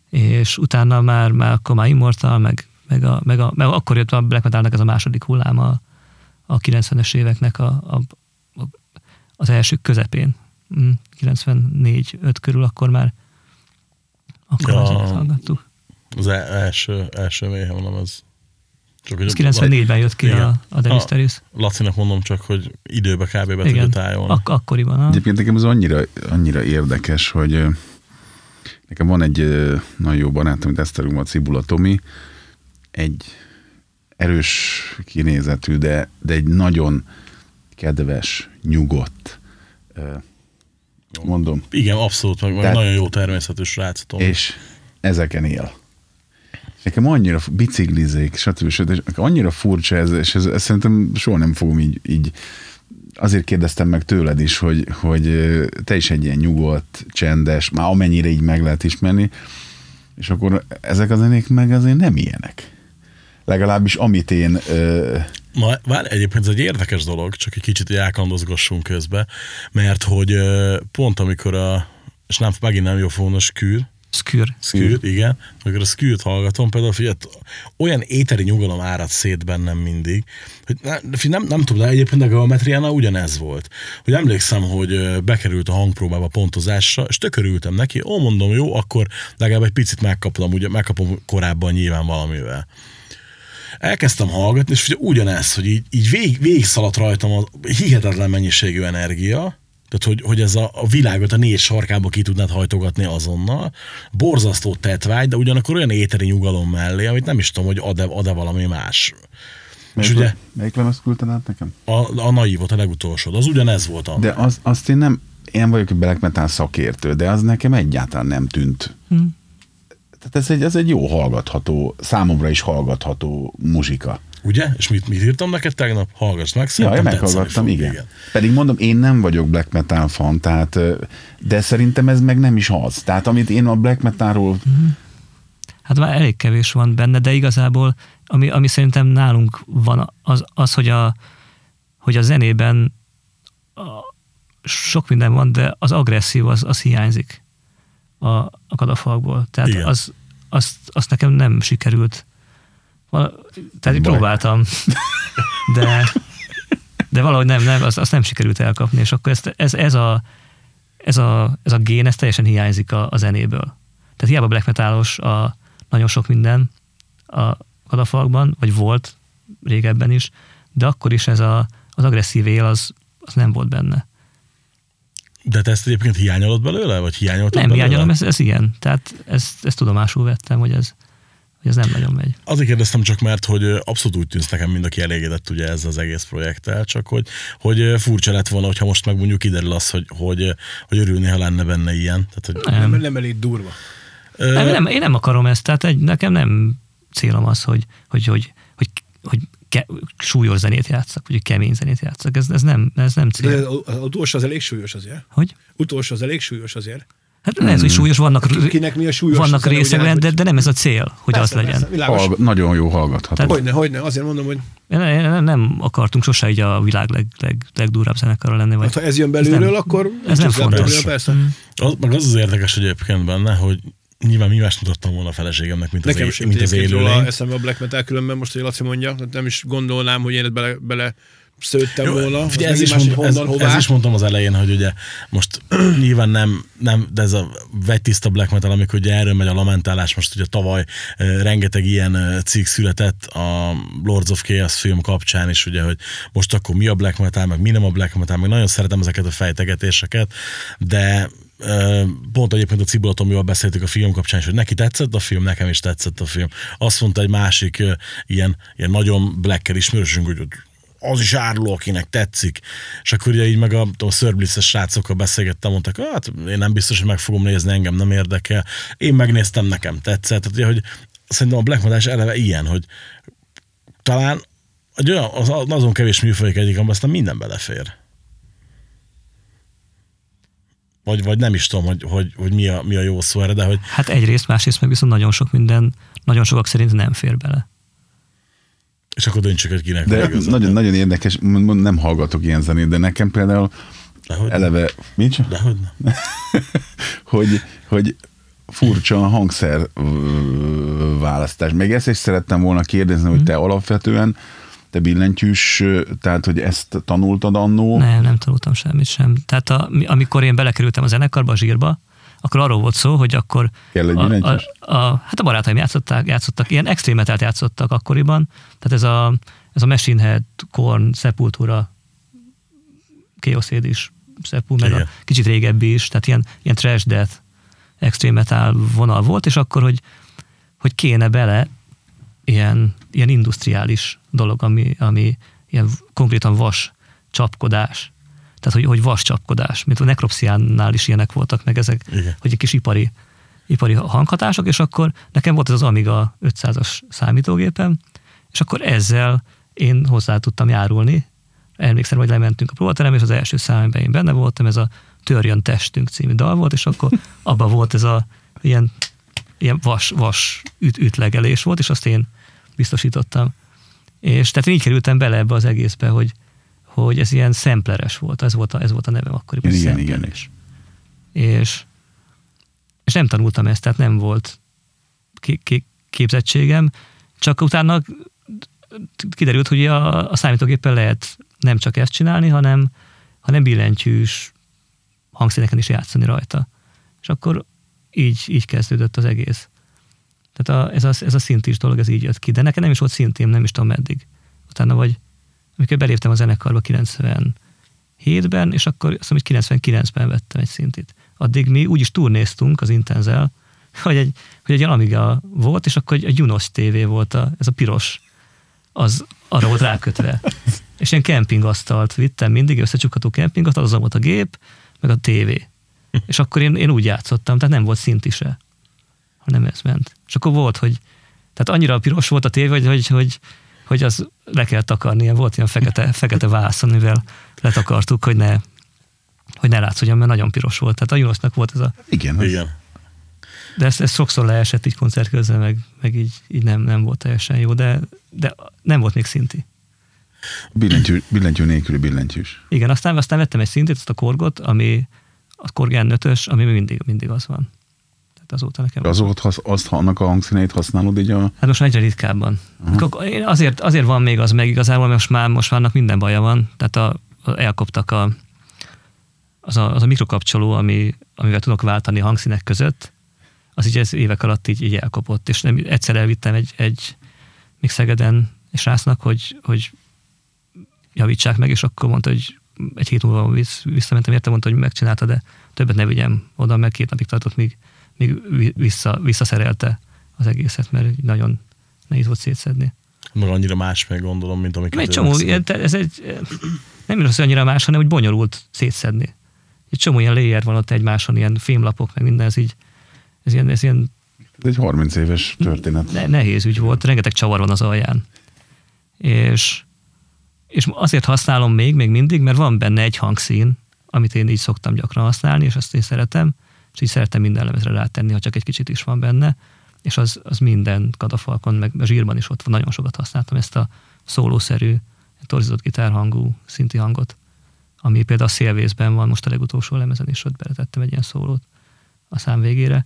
és utána már, már akkor már Immortal, meg, meg, a, meg, a, meg akkor jött a Black Metalnek ez a második hullám a, a 90-es éveknek a, a, a, az első közepén. Mm, 94-5 körül akkor már akkor Ja. ezeket hallgattuk. az e- első, első mély, mondom, az csak Ez 94-ben jött ki Igen. a, a Demisteris. Lacinak mondom csak, hogy időbe kb. be tudja tájolni. Ak- akkoriban. Ha? Egyébként nekem ez annyira, annyira érdekes, hogy Nekem van egy nagyon jó barátom, amit Esztergom, a Cibula Tomi, egy erős kinézetű, de, de egy nagyon kedves, nyugodt, mondom, Igen, abszolút, meg, Tehát- nagyon jó természetű srác. Tom. és ezeken él. Nekem annyira biciklizik, stb. stb. és annyira furcsa ez, és ez, ez szerintem soha nem fogom így, így azért kérdeztem meg tőled is, hogy, hogy te is egy ilyen nyugodt, csendes, már amennyire így meg lehet ismerni, és akkor ezek a zenék meg azért nem ilyenek. Legalábbis amit én ö, Ma, vár, egyébként ez egy érdekes dolog, csak egy kicsit elkandozgassunk közbe, mert hogy ö, pont amikor a, és nem, megint nem jó fogom, a skűr, Skür. Skűrt, igen. Amikor a Skűrt hallgatom, például figyelj, olyan éteri nyugalom árad szét bennem mindig, hogy ne, figyelj, nem, nem tudom, de egyébként a geometriánál ugyanez volt. Hogy emlékszem, hogy bekerült a hangpróbába pontozásra, és tökörültem neki, ó, mondom, jó, akkor legalább egy picit megkapom, ugye megkapom korábban nyilván valamivel. Elkezdtem hallgatni, és ugye ugyanez, hogy így, így vég, végigszaladt rajtam a hihetetlen mennyiségű energia, tehát, hogy, hogy ez a, a világot a négy sarkába ki tudnád hajtogatni azonnal. Borzasztó tetvágy, de ugyanakkor olyan éteri nyugalom mellé, amit nem is tudom, hogy ad-e, ad-e valami más. És melyik, ugye melyik lemezt küldted át nekem? a, a naívot, a legutolsó, az ugyanez volt a... De az, azt én nem, én vagyok egy black metal szakértő, de az nekem egyáltalán nem tűnt. Hm. Tehát ez egy, ez egy jó hallgatható, számomra is hallgatható muzsika. Ugye? És mit, mit írtam neked tegnap? Hallgass meg, Ja, szerintem tetszeni meghallgattam, igen. igen. Pedig mondom, én nem vagyok black metal fan, tehát, de szerintem ez meg nem is az. Tehát amit én a black metalról, Hát már elég kevés van benne, de igazából ami, ami szerintem nálunk van, az, az hogy, a, hogy a zenében a, sok minden van, de az agresszió az, az hiányzik a, a kadafalkból. Tehát Igen. az, azt, azt nekem nem sikerült. Val- Tehát Baj. próbáltam, de, de valahogy nem, nem azt, azt nem sikerült elkapni, és akkor ezt, ez, ez, a, ez, a, ez a gén, ez teljesen hiányzik a, a zenéből. Tehát hiába black metalos a nagyon sok minden a kadafalkban, vagy volt régebben is, de akkor is ez a, az agresszív él, az, az nem volt benne. De te ezt egyébként hiányolod belőle? Vagy hiányoltad Nem belőle? hiányolom, ez, ez ilyen. Tehát ezt, ezt tudomásul vettem, hogy ez, hogy ez nem nagyon megy. Azért kérdeztem csak, mert hogy abszolút úgy tűnsz nekem mind, aki elégedett ugye ezzel az egész projekttel, csak hogy, hogy furcsa lett volna, hogyha most meg mondjuk kiderül az, hogy, hogy, hogy örülni, ha lenne benne ilyen. Tehát, hogy, Nem, nem elég durva. ö, Nem, nem, én nem akarom ezt, tehát egy, nekem nem célom az, hogy, hogy, hogy, hogy, hogy ke, súlyos zenét játszak, vagy kemény zenét játszak. Ez, ez, nem, ez nem De cél. az utolsó az elég súlyos azért. Hogy? Utolsó az elég súlyos azért. Hát lehet, hogy súlyos, vannak, Kinek mi a súlyos vannak részek, ugye, hát, de, de nem ez a cél, hogy Persze, az legyen. persze, hallg- nagyon jó hallgatható. Tehát- Hogyne, hogyne, azért mondom, hogy nem, nem akartunk sose így a világ leg, leg, legdurvább zenekarra lenni. Vagy hát, ha ez jön belülről, nem- akkor ez nem fontos. probléma, Persze. Mm. az, meg az az érdekes egyébként benne, hogy nyilván mi más mutattam volna a feleségemnek, mint az, Nekem é- sem mint az élőlény. eszembe a black metal különben, most, hogy Laci mondja, nem is gondolnám, hogy én bele, bele szőttem Jó, volna. Az ez is, mond, ez, honnan, ez is mondtam az elején, hogy ugye most [clears throat] nyilván nem, nem de ez a vegytiszta black metal, amikor ugye erről megy a lamentálás, most ugye tavaly eh, rengeteg ilyen eh, cikk született a Lords of Chaos film kapcsán is, ugye, hogy most akkor mi a black metal, meg mi nem a black metal, meg nagyon szeretem ezeket a fejtegetéseket, de pont egyébként a Cibula Tomival beszéltük a film kapcsán is, hogy neki tetszett a film, nekem is tetszett a film. Azt mondta egy másik ilyen, ilyen nagyon blacker ismerősünk, hogy az is áruló, akinek tetszik. És akkor ugye így meg a, a szörbliszes srácokkal beszélgettem, mondtak, hát én nem biztos, hogy meg fogom nézni, engem nem érdekel. Én megnéztem, nekem tetszett. Tehát, ugye, hogy szerintem a Black is eleve ilyen, hogy talán egy olyan, az, azon kevés műfajok egyik, amiben aztán minden belefér. Vagy, vagy nem is tudom, hogy, hogy, hogy mi, a, mi a jó szó erre, de hogy Hát egyrészt, másrészt meg viszont nagyon sok minden, nagyon sokak szerint nem fér bele. és akkor döntsük, hogy kinek De igaza. nagyon, nagyon érdekes, nem hallgatok ilyen zenét, de nekem például Dehogy, eleve, mit csak? Dehogy nem. [laughs] hogy, hogy furcsa a hangszer választás. Még ezt is szerettem volna kérdezni, hogy te alapvetően te billentyűs, tehát hogy ezt tanultad annó, Nem, nem tanultam semmit sem. Tehát a, mi- amikor én belekerültem a zenekarba, a zsírba, akkor arról volt szó, hogy akkor Kell egy a, a, a, hát a barátaim játszották, játszottak, ilyen extrém metalt játszottak akkoriban, tehát ez a, ez a Machine Head, Korn, Sepultura, Chaos Head is, Sepul, meg a kicsit régebbi is, tehát ilyen, ilyen trash death, extrém metal vonal volt, és akkor, hogy, hogy kéne bele ilyen, ilyen industriális dolog, ami, ami ilyen konkrétan vas csapkodás. Tehát, hogy, hogy vas csapkodás, mint a nekropsziánál is ilyenek voltak meg ezek, Igen. hogy egy kis ipari, ipari hanghatások, és akkor nekem volt ez az Amiga 500-as számítógépem, és akkor ezzel én hozzá tudtam járulni. Emlékszem, hogy lementünk a próbaterembe, és az első számban én benne voltam, ez a Törjön testünk című dal volt, és akkor [laughs] abban volt ez a ilyen, ilyen vas, vas üt, ütlegelés volt, és azt én biztosítottam. És tehát én így kerültem bele ebbe az egészbe, hogy, hogy ez ilyen szempleres volt, ez volt a, ez volt a nevem akkoriban. Igen, igen, szempleres. És, és nem tanultam ezt, tehát nem volt ki- képzettségem, csak utána kiderült, hogy a, a számítógéppel lehet nem csak ezt csinálni, hanem, hanem billentyűs hangszíneken is játszani rajta. És akkor így, így kezdődött az egész. Tehát a, ez, a, ez a szintis dolog, ez így jött ki. De nekem nem is volt szintém, nem is tudom meddig. Utána vagy, amikor beléptem a zenekarba 97-ben, és akkor azt hiszem, hogy 99-ben vettem egy szintit. Addig mi úgy is turnéztunk az Intenzel, hogy egy, hogy egy Amiga volt, és akkor egy, Junos TV volt, a, ez a piros, az arra volt rákötve. [laughs] És ilyen kempingasztalt vittem mindig, összecsukható kempingasztalt, azon volt a gép, meg a tévé. És akkor én, én úgy játszottam, tehát nem volt szint is se, hanem ez ment. És akkor volt, hogy tehát annyira piros volt a tévé, hogy, hogy, hogy, hogy az le kell takarni, ilyen volt ilyen fekete, fekete vászon, mivel letakartuk, hogy ne, hogy ne látszódjon, mert nagyon piros volt. Tehát a Junosnak volt ez a Igen, az- Igen. de ez, ez sokszor leesett így koncert közben, meg, meg így, így nem, nem volt teljesen jó, de, de nem volt még szinti. billentyű, billentyű nélküli billentyűs. Igen, aztán, aztán vettem egy szintét, azt a korgot, ami a Korg N5-ös, ami mindig, mindig az van. Tehát azóta nekem... Azóta hasz, azt, annak a hangszíneit használod így a... Hát most egyre ritkábban. Én azért, azért van még az meg igazából, mert most már, most már annak minden baja van. Tehát a, a, elkoptak a, az, a, az a mikrokapcsoló, ami, amivel tudok váltani hangszínek között, az így ez évek alatt így, így elkopott. És nem, egyszer elvittem egy, egy még Szegeden egy srácnak, hogy, hogy javítsák meg, és akkor mondta, hogy egy hét múlva vissz, visszamentem, érte, mondta, hogy megcsinálta, de többet ne vigyem oda, meg két napig tartott, míg, míg vissza, visszaszerelte az egészet, mert nagyon nehéz volt szétszedni. Meg annyira más meg gondolom, mint amiket Egy csomó, ez egy, nem is az, hogy annyira más, hanem hogy bonyolult szétszedni. Egy csomó ilyen layer van ott egymáson, ilyen fémlapok, meg minden, ez így, ez ilyen, ez ilyen Ez egy 30 éves történet. ne, nehéz ügy volt, rengeteg csavar van az alján. És, és azért használom még, még mindig, mert van benne egy hangszín, amit én így szoktam gyakran használni, és azt én szeretem, és így szeretem minden lemezre rátenni, ha csak egy kicsit is van benne, és az, az minden katafalkon, meg a zsírban is ott van, nagyon sokat használtam ezt a szólószerű, torzított gitárhangú szinti hangot, ami például a szélvészben van, most a legutolsó lemezen is ott beletettem egy ilyen szólót a szám végére,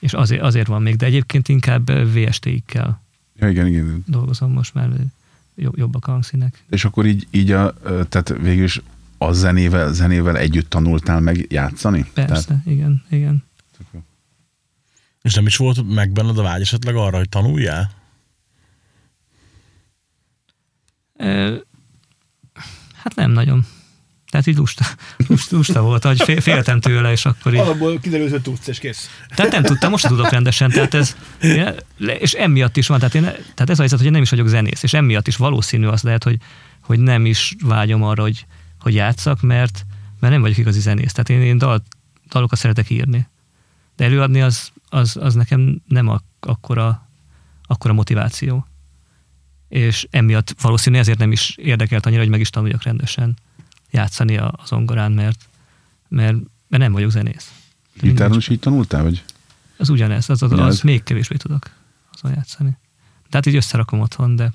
és azért, azért van még, de egyébként inkább VST-ikkel Ja, igen, igen. dolgozom most, mert jobb, jobbak a hangszínek. És akkor így, így a, tehát végül is a zenével, zenével együtt tanultál meg játszani? Persze, Tehát, igen, igen. És nem is volt meg benned a vágy esetleg arra, hogy tanuljál? Hát nem nagyon. Tehát így lusta, [laughs] lusta, lusta volt, hogy fél, féltem tőle, és akkor így... Alapból kiderült, hogy tudsz, és kész. Tehát nem tudtam, most tudok rendesen, tehát ez, és emiatt is van, tehát, én, tehát ez a helyzet, hogy én nem is vagyok zenész, és emiatt is valószínű az lehet, hogy, hogy nem is vágyom arra, hogy, hogy játszak, mert, mert nem vagyok igazi zenész. Tehát én, én dal, dalokat szeretek írni. De előadni az, az, az nekem nem ak- akkora, akkora motiváció. És emiatt valószínű ezért nem is érdekelt annyira, hogy meg is tanuljak rendesen játszani a- az zongorán, mert, mert, mert nem vagyok zenész. De gitáron is így tanultál, vagy? az ugyanez, az, az, Ugyanez. az még kevésbé tudok azon játszani. Tehát így összerakom otthon, de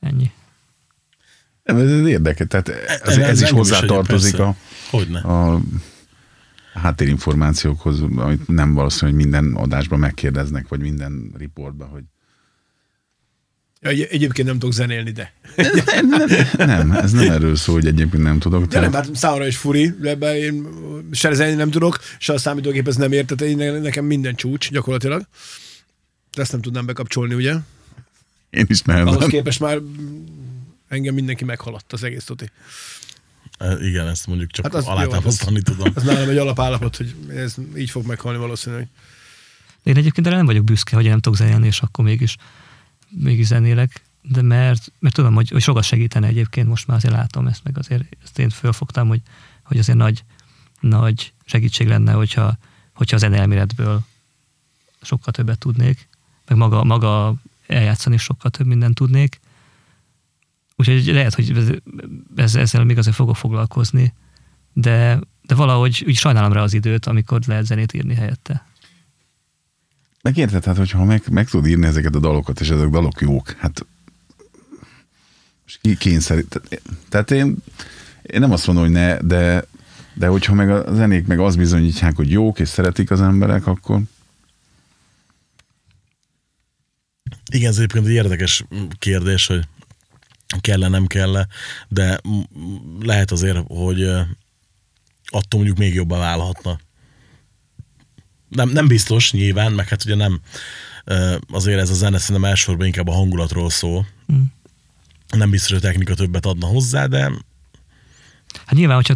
ennyi. Nem, ez ez érdekes, tehát ez, Ez ez, is hozzátartozik a, Hogyne. a háttérinformációkhoz, amit nem valószínű, hogy minden adásban megkérdeznek, vagy minden riportban, hogy egy, egyébként nem tudok zenélni, de. nem, ez nem erről szól, hogy egyébként nem tudok. De nem, Tehát, hát számomra is furi, de ebben én se zenélni nem tudok, se a számítógép ez nem ért, tehát nekem minden csúcs gyakorlatilag. De ezt nem tudnám bekapcsolni, ugye? én is Ahhoz nehezen. képest már engem mindenki meghaladt az egész tuti. E, Igen, ezt mondjuk csak Hát hát az alátámasztani tudom. Ez nálam egy alapállapot, hogy ez így fog meghalni valószínűleg. Én egyébként erre nem vagyok büszke, hogy én nem tudok zenélni, és akkor mégis, mégis zenélek, de mert, mert tudom, hogy, hogy sokat segítene egyébként, most már azért látom ezt, meg azért ezt én fölfogtam, hogy, hogy azért nagy, nagy segítség lenne, hogyha, hogyha a zeneelméletből sokkal többet tudnék, meg maga, maga eljátszani sokkal több mindent tudnék. Úgyhogy lehet, hogy ez- ez, ezzel még azért fogok foglalkozni, de, de valahogy úgy sajnálom rá az időt, amikor lehet zenét írni helyette. Meg érted, hát hogyha meg, meg tudod írni ezeket a dalokat, és ezek a dalok jók, hát kényszerít. Tehát, tehát én, én nem azt mondom, hogy ne, de, de hogyha meg a zenék meg azt bizonyítják, hogy jók, és szeretik az emberek, akkor Igen, ez egyébként egy érdekes kérdés, hogy kell-e, nem kell de lehet azért, hogy attól mondjuk még jobban válhatna. Nem, nem biztos, nyilván, meg hát ugye nem, azért ez a zene szerintem elsősorban inkább a hangulatról szól. Mm. Nem biztos, hogy a technika többet adna hozzá, de Hát nyilván, hogyha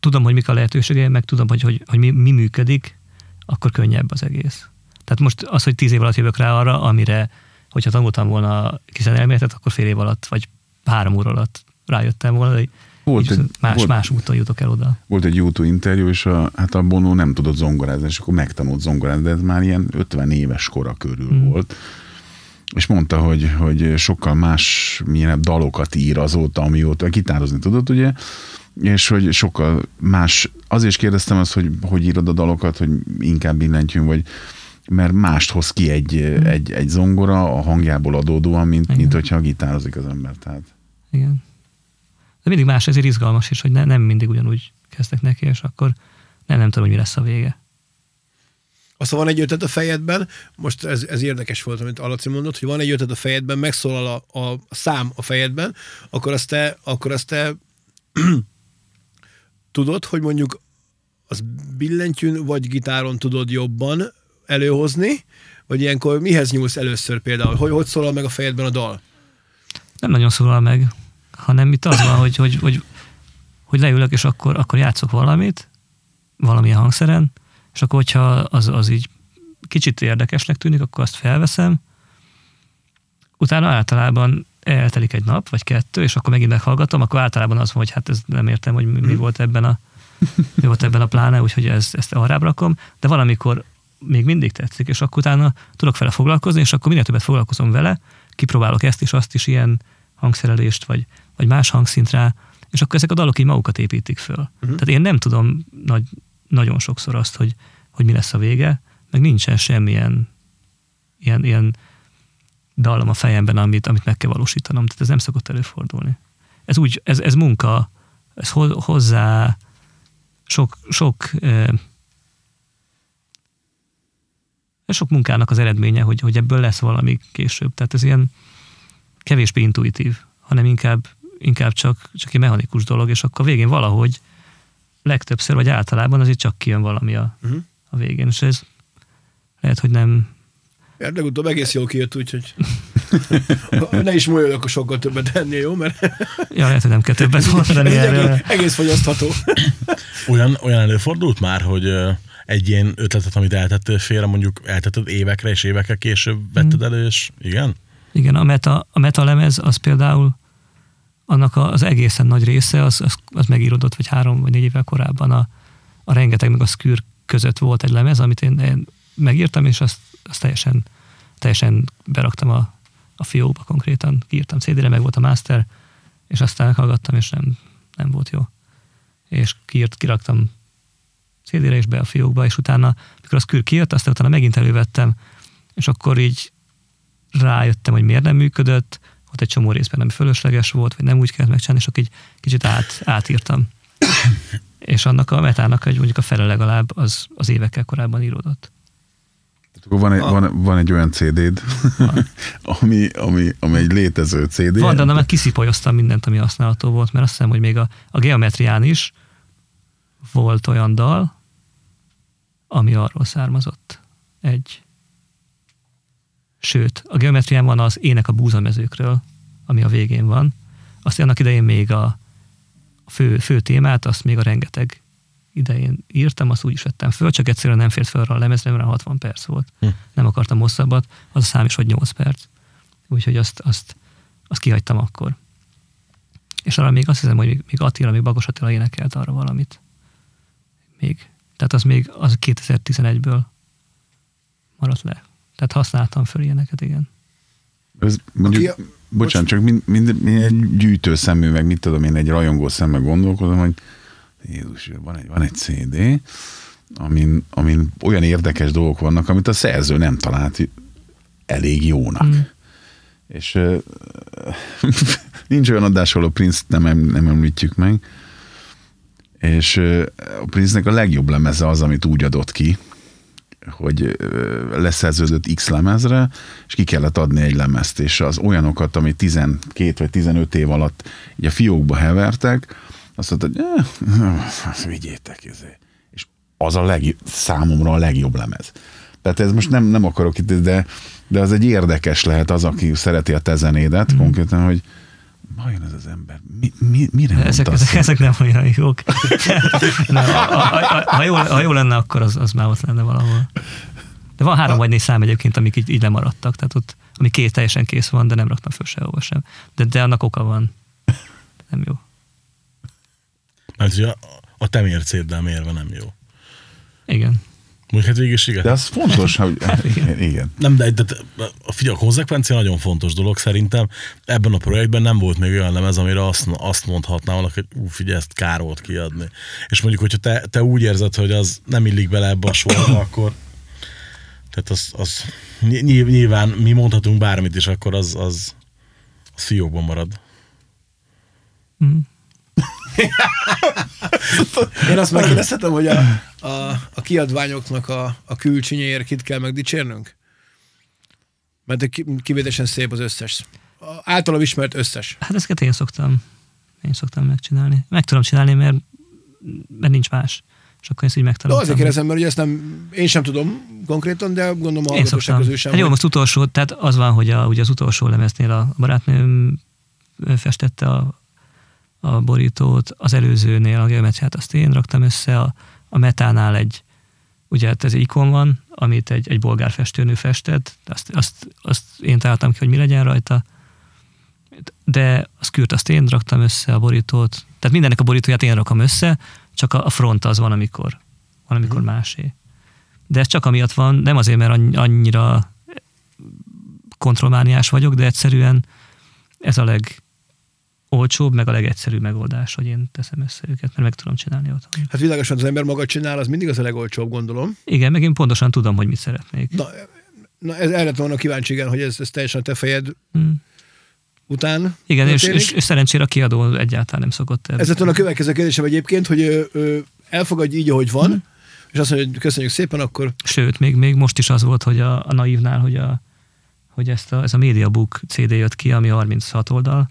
tudom, hogy mik a lehetőségeim, meg tudom, hogy, hogy, hogy mi, mi működik, akkor könnyebb az egész. Tehát most az, hogy tíz év alatt jövök rá arra, amire, hogyha tanultam volna kiszen elméletet, akkor fél év alatt, vagy három óra alatt rájöttem volna, de Volt egy- más, volt- más úton jutok el oda. volt egy YouTube interjú, és a, hát a Bono nem tudott zongorázni, és akkor megtanult zongorázni, de ez már ilyen 50 éves kora körül Mm. volt. És mondta, hogy, hogy sokkal más milyen dalokat ír azóta, amióta gitározni tudott, ugye, és hogy sokkal más, azért is kérdeztem azt, hogy hogy írod a dalokat, hogy inkább billentyűn, vagy mert mást hoz ki egy, egy, egy zongora a hangjából adódóan, mint, mint Igen. hogyha gitározik az ember. Tehát Igen. De mindig más, ezért izgalmas is, hogy ne, nem mindig ugyanúgy kezdek neki, és akkor nem, nem tudom, hogy mi lesz a vége. Aztán van egy ötlet a fejedben, most ez, ez érdekes volt, amit Alaci mondott, hogy van egy ötlet a fejedben, megszólal a, a, a szám a fejedben, akkor azt te, akkor azt te [clears throat] tudod, hogy mondjuk az billentyűn vagy gitáron tudod jobban előhozni, vagy ilyenkor mihez nyúlsz először például? Hogy, hogy szólal meg a fejedben a dal? nem nagyon szólal meg, hanem itt az van, hogy, hogy, hogy, hogy leülök, és akkor, akkor játszok valamit, valamilyen hangszeren, és akkor, hogyha az, az így kicsit érdekesnek tűnik, akkor azt felveszem, utána általában eltelik egy nap, vagy kettő, és akkor megint meghallgatom, akkor általában az van, hogy hát ez nem értem, hogy mi, mi volt ebben a mi volt ebben a pláne, úgyhogy ezt, ezt arrább rakom, de valamikor még mindig tetszik, és akkor utána tudok vele foglalkozni, és akkor minél többet foglalkozom vele, kipróbálok ezt is, azt is, ilyen hangszerelést, vagy, vagy más hangszint rá, és akkor ezek a dalok így magukat építik föl. Uh-huh. Tehát én nem tudom nagy, nagyon sokszor azt, hogy, hogy mi lesz a vége, meg nincsen semmilyen ilyen, ilyen dallam a fejemben, amit, amit meg kell valósítanom. Tehát ez nem szokott előfordulni. Ez úgy, ez, ez munka, ez ho- hozzá sok, sok sok munkának az eredménye, hogy, hogy ebből lesz valami később. Tehát ez ilyen kevésbé intuitív, hanem inkább, inkább csak, csak egy mechanikus dolog, és akkor végén valahogy legtöbbször, vagy általában azért csak kijön valami a, Uh-huh. a végén, és ez lehet, hogy nem, legutóbb egész jól kijött, úgyhogy ne is molyolj, akkor sokkal többet ennél, jó? Mert ja, lehet, hogy nem kell többet mondani erről. egész, fogyasztható. olyan, olyan előfordult már, hogy egy ilyen ötletet, amit eltettél félre, mondjuk eltetted évekre, és évekkel később vetted elő, és igen? Igen, a meta, a meta lemez az például annak az egészen nagy része, az, az, az megíródott, vagy három vagy négy évvel korábban a, a rengeteg meg a szkűr között volt egy lemez, amit én, én megírtam, és azt, azt teljesen, teljesen beraktam a, a fiókba konkrétan, kiírtam CD-re, meg volt a master, és aztán meghallgattam, és nem, nem volt jó. És kiírt, kiraktam CD-re és be a fiókba, és utána, mikor a szkűr kijött, aztán utána megint elővettem, és akkor így rájöttem, hogy miért nem működött, ott egy csomó részben nem fölösleges volt, vagy nem úgy kellett megcsinálni, és akkor így kicsit át, átírtam. [coughs] és annak a metának egy, mondjuk a fele legalább az, az évekkel korábban íródott. Van egy, van, van egy olyan CD-d, [laughs] ami, ami, ami egy létező CD. Van, de annak már kiszipolyoztam mindent, ami használható volt, mert azt hiszem, hogy még a, a geometrián is volt olyan dal, ami arról származott. Egy. Sőt, a geometrián van az ének a búzamezőkről, ami a végén van. Azt annak idején még a, a fő, fő témát, azt még a rengeteg idején írtam, azt úgy is vettem föl, csak egyszerűen nem fért fel arra a lemezre, mert 60 perc volt. Hm. Nem akartam hosszabbat, az a szám is, hogy 8 perc. Úgyhogy azt, azt, azt kihagytam akkor. És arra még azt hiszem, hogy még, még Attila, még Bagos Attila énekelt arra valamit. Még. Tehát az még az 2011-ből maradt le. Tehát használtam föl ilyeneket, igen. Ez mondjuk, Aki- bocsánat, csak mind, mind, mind egy gyűjtő szemű, meg mit tudom én, egy rajongó szemmel gondolkodom, hogy Jézus, van egy, van egy CD, amin, amin olyan érdekes dolgok vannak, amit a szerző nem talált elég jónak. Mm. És [laughs] nincs olyan adás, ahol a Prince nem, em- nem említjük meg, és a Prince-nek a legjobb lemeze az, amit úgy adott ki, hogy ö, leszerződött X lemezre, és ki kellett adni egy lemezt, és az olyanokat, ami 12 vagy 15 év alatt így a fiókba hevertek, azt mondta, hogy eh, [laughs] vigyétek, izé. és az a legjobb, számomra a legjobb lemez. Tehát ez most nem, nem akarok itt, de, de az egy érdekes lehet az, aki szereti a te zenédet, mm. konkrétan, hogy vajon ez az ember, mi, mi, mire Ezek, mondta ezek, ezek nem olyan jók. [laughs] nem, ha, ha, ha, ha, jó, ha jó lenne, akkor az, az már ott lenne valahol. De van három vagy négy szám egyébként, amik így, így lemaradtak, tehát ott, ami két teljesen kész van, de nem raktam föl sehova sem. De, de annak oka van. Nem jó. Mert ugye a, a te mércéddel mérve nem jó. Igen. Mondjuk hát végig is igaz. De az fontos, hogy [laughs] igen. [laughs] igen. Nem, de, de a figyelj, a konzekvencia nagyon fontos dolog szerintem. Ebben a projektben nem volt még olyan lemez, amire azt, azt mondhatná valaki, hogy ú, figyelj, ezt kár volt kiadni. És mondjuk, hogyha te, te úgy érzed, hogy az nem illik bele ebbe a sorba, [coughs] akkor tehát az, az ny- nyilván mi mondhatunk bármit is, akkor az, az, az fiókban marad. Mm. [laughs] Én azt megkérdezhetem, hogy a, a, a kiadványoknak a, a külcsinyéért kit kell megdicsérnünk? Mert ki- kivételesen szép az összes. A általam ismert összes. Hát ezeket én szoktam, én szoktam megcsinálni. Meg tudom csinálni, mert, mert nincs más. És akkor ezt így De megtaláltam. azért kérdezem, mert ugye ezt nem, én sem tudom konkrétan, de gondolom a Én hallgatóság szoktam. közül sem. Hát jó, most utolsó, tehát az van, hogy a, ugye az utolsó lemeznél a barátnőm festette a, a borítót, az előzőnél a geometriát azt én raktam össze, a, a metánál egy, ugye hát ez egy ikon van, amit egy, egy bolgár festőnő festett, azt, azt, azt én találtam ki, hogy mi legyen rajta, de az kürt azt én raktam össze a borítót, tehát mindennek a borítóját én rakom össze, csak a, a front az van, amikor, van, amikor másé. De ez csak amiatt van, nem azért, mert annyi- annyira kontrollmániás vagyok, de egyszerűen ez a legolcsóbb, meg a legegyszerűbb megoldás, hogy én teszem össze őket, mert meg tudom csinálni otthon. Hát világosan az ember maga csinál, az mindig az a legolcsóbb, gondolom. Igen, meg én pontosan tudom, hogy mit szeretnék. Na, na ez erre volna kíváncsi, igen, hogy ez, ez teljesen a te fejed Mm. után Igen, és, és, és szerencsére a kiadó egyáltalán nem szokott. Ez lett volna a következő kérdésem egyébként, hogy ö, ö, elfogadj így, ahogy van, Mhm. és azt mondja, hogy köszönjük szépen, akkor Sőt, még, még most is az volt, hogy a, a naívnál, hogy, a, hogy ezt a, ez a Mediabook CD jött ki, ami 36 oldal,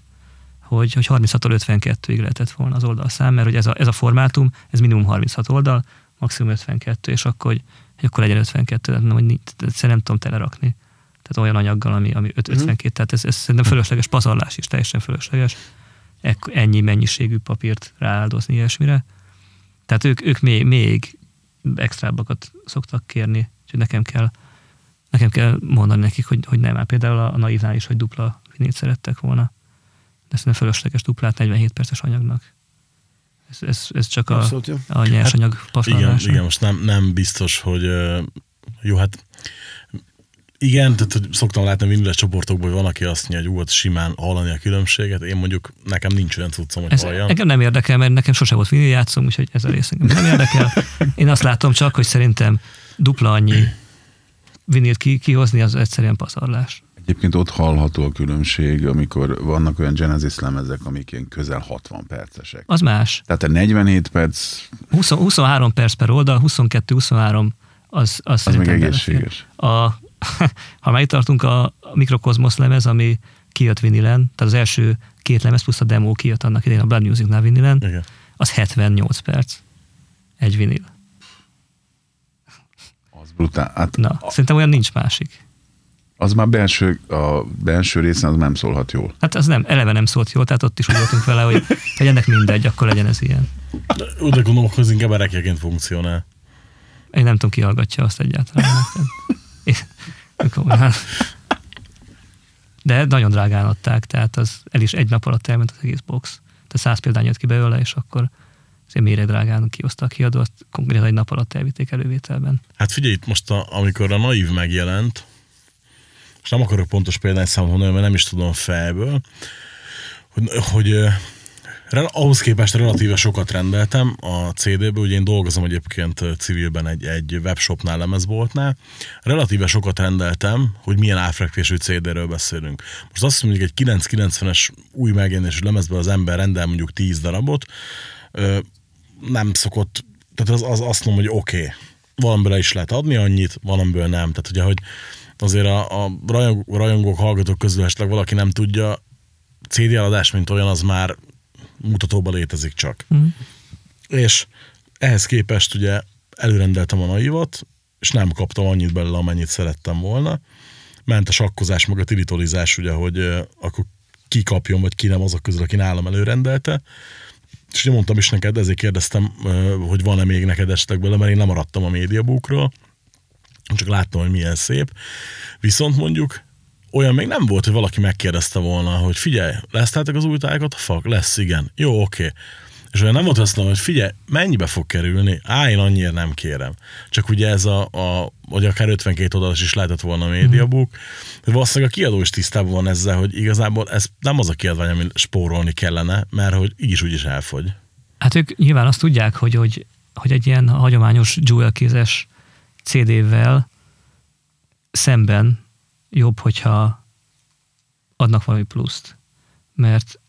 hogy, hogy 36-tól 52-ig lehetett volna az oldalszám, mert hogy ez a, ez a formátum, ez minimum 36 oldal, maximum 52, és akkor, hogy, hogy akkor legyen 52, tehát nem, hogy nincs, tehát nem tudom telerakni. Tehát olyan anyaggal, ami, ami 5, 52, tehát ez, ez szerintem fölösleges pazarlás is, teljesen fölösleges. Ennyi mennyiségű papírt rááldozni ilyesmire. Tehát ők, ők még, még extrábbakat szoktak kérni, úgyhogy nekem kell, nekem kell mondani nekik, hogy, hogy nem. Már például a, a naívnál is, hogy dupla vinét szerettek volna. De szerintem fölösleges duplát 47 perces anyagnak. Ez, ez, ez csak a, Abszolút jó. a nyersanyag Igen, paslanlása. igen, most nem, nem biztos, hogy jó, hát igen, tehát hogy szoktam látni a viniles csoportokból, hogy van, aki azt mondja, hogy ú, simán hallani a különbséget. Én mondjuk, nekem nincs olyan cuccom, hogy Ez halljam. engem nem érdekel, mert nekem sose volt vinil játszom, úgyhogy ez a rész engem nem érdekel. Én azt látom csak, hogy szerintem dupla annyi [clears throat] vinilt ki, kihozni, az egyszerűen pazarlás. Egyébként ott hallható a különbség, amikor vannak olyan Genesis lemezek, amik ilyen közel 60 percesek. Az más. Tehát a 47 perc, 20, 23 perc per oldal, 22-23 az, az, az még egészséges. A, [laughs] ha megtartunk a, a Mikrokozmosz lemez, ami kijött vinilen, tehát az első két lemez plusz a demo kijött annak idején a Blood Musicnál vinilen, Igen. az 78 perc. Egy vinil. Az brutál. Hát Na, szerintem olyan nincs másik. Az már belső, a belső részen az nem szólhat jól. Hát az nem, eleve nem szólt jól, tehát ott is úgy voltunk vele, hogy, hogy ennek mindegy, akkor legyen ez ilyen. Úgy gondolom, hogy az inkább erekjeként funkcionál. Én nem tudom, ki hallgatja azt egyáltalán. És- komolyan. De nagyon drágán adták, tehát az el is egy nap alatt elment az egész box. Tehát száz példány jött ki belőle, és akkor azért méreg drágán kihozta a kiadó, azt konkrétan egy nap alatt elvitték elővételben. Hát figyelj, itt most a, amikor a naív megjelent, és nem akarok pontos példányszámot mondani, mert nem is tudom fejből, hogy, hogy ahhoz képest relatíve sokat rendeltem a CD-ből, ugye én dolgozom egyébként civilben egy, egy webshopnál, lemezboltnál, relatíve sokat rendeltem, hogy milyen árfekvésű CD-ről beszélünk. Most azt mondjuk egy 990-es új megjelenésű lemezből az ember rendel mondjuk 10 darabot, nem szokott, tehát az, az azt mondom, hogy oké, okay, valamiből is lehet adni annyit, valamiből nem. Tehát ugye, hogy azért a, a rajong, rajongók, hallgatók közül esetleg valaki nem tudja, CD eladás, mint olyan, az már mutatóban létezik csak. Mhm. És ehhez képest ugye előrendeltem a naivat, és nem kaptam annyit belőle, amennyit szerettem volna. Ment a sakkozás, meg a tiritolizás, ugye, hogy ö, akkor ki kapjon, vagy ki nem azok közül, aki nálam előrendelte. És ugye mondtam is neked, ezért kérdeztem, hogy van-e még neked esetleg belőle, mert én nem maradtam a médiabookról, csak láttam, hogy milyen szép. Viszont mondjuk olyan még nem volt, hogy valaki megkérdezte volna, hogy figyelj, leszteltek az új tájékat? Fak, lesz, igen. Jó, oké. És olyan nem volt azt mondom, hogy figyelj, mennyibe fog kerülni? Á, én annyira nem kérem. Csak ugye ez a, a vagy akár 52 oldalas is lehetett volna a médiabook, de valószínűleg a kiadó is tisztában van ezzel, hogy igazából ez nem az a kiadvány, ami spórolni kellene, mert hogy így is úgy is elfogy. Hát ők nyilván azt tudják, hogy, hogy, hogy egy ilyen hagyományos jewel kézes CD-vel szemben jobb, hogyha adnak valami pluszt. Mert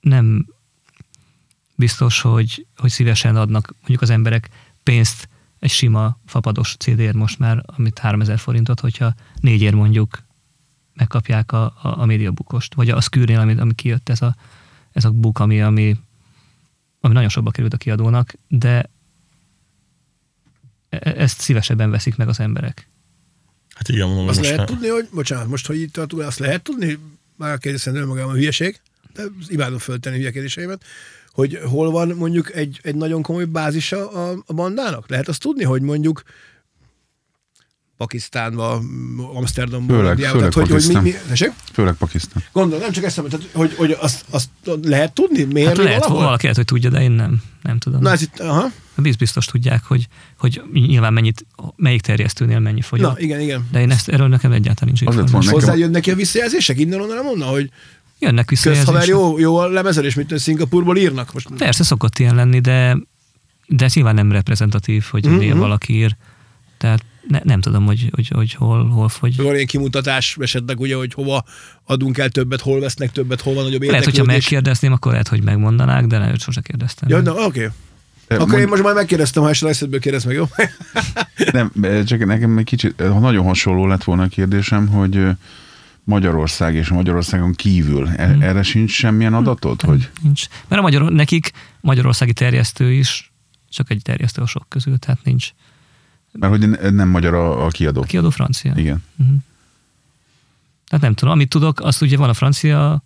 nem biztos, hogy, hogy szívesen adnak mondjuk az emberek pénzt egy sima fapados CD-ért most már, amit 3000 forintot, hogyha négyért mondjuk megkapják a, a, a médiabukost, vagy a Skürnél, ami, ami kijött ez a, ez a book, ami, ami, ami nagyon sokba került a kiadónak, de ezt szívesebben veszik meg az emberek. Hát igen, mondom, Azt most lehet ne- tudni, hogy, bocsánat, most, hogy itt tartunk, azt lehet tudni, már kérdezem önmagában a hülyeség, de imádom föltenni hülye kérdéseimet, hogy hol van mondjuk egy, egy nagyon komoly bázisa a, a bandának? Lehet azt tudni, hogy mondjuk Pakisztánba, Amsterdamban, Főleg- Indiában, főleg tehát, hogy, hogy mi, Pakisztán. mi, tessék? Főleg Pakisztán. Gondolom, nem csak ezt mondom, tehát, hogy, hogy azt, azt lehet tudni? Miért Hát lehet, valahol? valaki lehet, hogy tudja, de én nem. Nem tudom. Na, ez itt, aha. Biz biztos tudják, hogy, hogy nyilván mennyit, melyik terjesztőnél mennyi fogyott. Na, igen, igen. De én ezt, erről nekem egyáltalán nincs Az lett információ. volna nekem- Hozzájönnek ilyen visszajelzések innen onnan onnan, hogy Jönnek visszajelzések. jó, jó a lemezelés, mint Szingapurból írnak most. Persze szokott ilyen lenni, de, de ez nyilván nem reprezentatív, hogy Mhm. mm-hmm. valaki ír. Tehát ne, nem tudom, hogy, hogy, hogy hol, hol fogy. Van ilyen kimutatás esetleg ugye, hogy hova adunk el többet, hol vesznek többet, hol van nagyobb Lehet, hogyha érdeklődés. megkérdezném, akkor lehet, hogy megmondanák, de nem, sose kérdeztem. Ja, na, oké. Okay. Akkor Mond- én most már megkérdeztem, ha esetleg eszedből kérdez meg, jó? [laughs] Nem, csak nekem egy kicsit, ha nagyon hasonló lett volna a kérdésem, hogy Magyarország és Magyarországon kívül, e- Hmm. erre sincs semmilyen adatod, hogy Nincs. Mert a magyar, nekik magyarországi terjesztő is csak egy terjesztő a sok közül, tehát nincs. Mert hogy ne- nem magyar a, a kiadó. A kiadó francia. Igen. Tehát nem tudom, amit tudok, azt ugye van a francia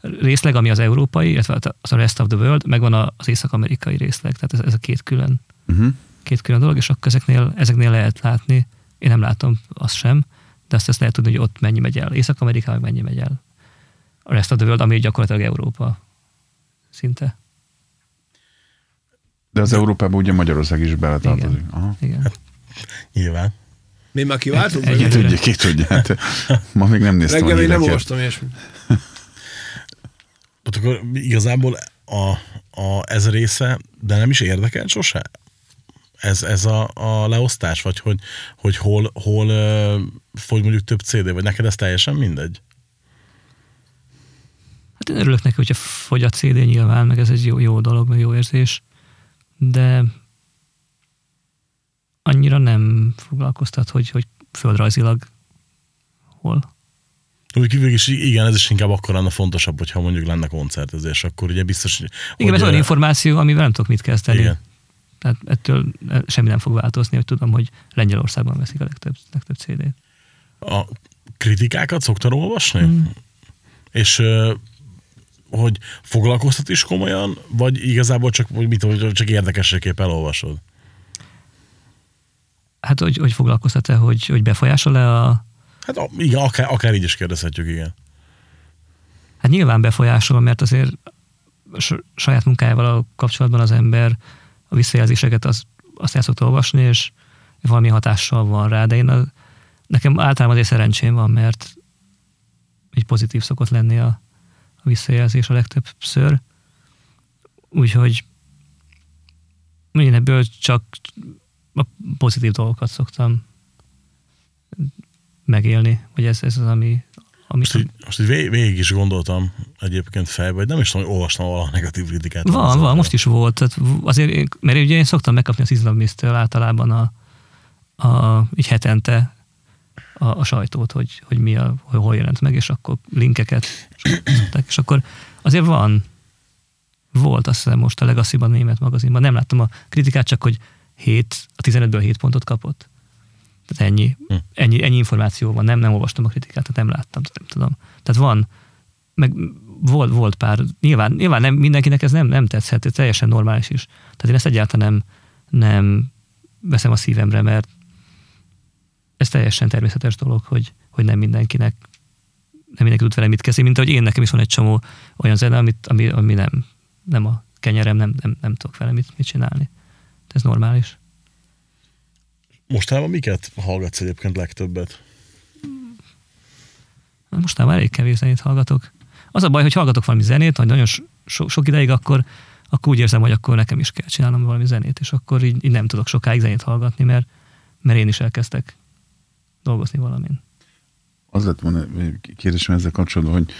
részleg, ami az európai, illetve az a rest of the world, meg van a- az észak-amerikai részleg, tehát ez, ez a két külön, Uh-huh. két külön dolog, és akkor ezeknél, ezeknél lehet látni, én nem látom azt sem, de azt, azt lehet tudni, hogy ott mennyi megy el. Észak-Amerika meg mennyi megy el. A rest of the world, ami gyakorlatilag Európa szinte. De az Európában ugye Magyarország is beletartozik. Igen. Aha. Igen. Nyilván. Mi már kiváltunk? Egy- Ki tudja, ki tudja. Hát, ma még nem néztem Reggel még nem olvastam ilyesmit. Hát akkor igazából a, a, ez része, de nem is érdekel sose? Ez, ez a, a leosztás, vagy hogy, hogy hol, hol fogy mondjuk több CD, vagy neked ez teljesen mindegy? Hát én örülök neki, hogyha fogy a CD nyilván, meg ez egy jó, jó dolog, meg jó érzés, de annyira nem foglalkoztat, hogy, hogy földrajzilag hol. Úgy kívül is igen, ez is inkább akkor lenne fontosabb, hogyha mondjuk lenne koncertezés, akkor ugye biztos, hogy... Igen, ez olyan információ, amivel nem tudok mit kezdeni. Igen. Tehát ettől semmi nem fog változni, hogy tudom, hogy Lengyelországban veszik a legtöbb, legtöbb CD-t. a kritikákat szoktad olvasni? Mm. És hogy foglalkoztat is komolyan, vagy igazából csak, mit, csak érdekességképp elolvasod? Hát, hogy, hogy foglalkoztat-e, hogy, hogy befolyásol-e a... Hát igen, akár, akár így is kérdezhetjük, igen. Hát nyilván befolyásol, mert azért saját munkájával a kapcsolatban az ember a visszajelzéseket az, azt el szokta olvasni, és valami hatással van rá, de én a, nekem általában azért szerencsém van, mert így pozitív szokott lenni a, a visszajelzés a legtöbbször. Úgyhogy én ebből csak a pozitív dolgokat szoktam megélni, hogy ez, ez az, ami, ami Most így, most így vég, végig is gondoltam egyébként fejbe, hogy nem is tudom, hogy olvastam valahol negatív kritikát. Van, van, most is volt. Tehát azért, mert ugye én szoktam megkapni az izlamisztől általában a, a, így hetente a, a sajtót, hogy, hogy mi a, hogy hol jelent meg, és akkor linkeket szokták, és akkor azért van, volt azt hiszem most a Legacy-ban, német magazinban, nem láttam a kritikát, csak hogy 7, a 15-ből 7 pontot kapott. Tehát ennyi, Hm. ennyi, ennyi információ van, nem, nem olvastam a kritikát, tehát nem láttam, tehát nem tudom. Tehát van, meg volt, volt pár, nyilván, nyilván nem, mindenkinek ez nem, nem tetszhet, ez teljesen normális is. Tehát én ezt egyáltalán nem, nem veszem a szívemre, mert ez teljesen természetes dolog, hogy, hogy nem mindenkinek nem mindenki tud vele mit kezdeni, mint ahogy én nekem is van egy csomó olyan zene, amit, ami, ami nem, nem a kenyerem, nem, nem, nem tudok vele mit, mit csinálni. Ez normális. Mostanában miket hallgatsz egyébként legtöbbet? Mostában elég kevés zenét hallgatok. Az a baj, hogy hallgatok valami zenét, vagy nagyon so, sok ideig, akkor, akkor úgy érzem, hogy akkor nekem is kell csinálnom valami zenét, és akkor így, így nem tudok sokáig zenét hallgatni, mert, mert én is elkezdtek dolgozni valamin. Az lett volna kérdésem ezzel kapcsolatban, hogy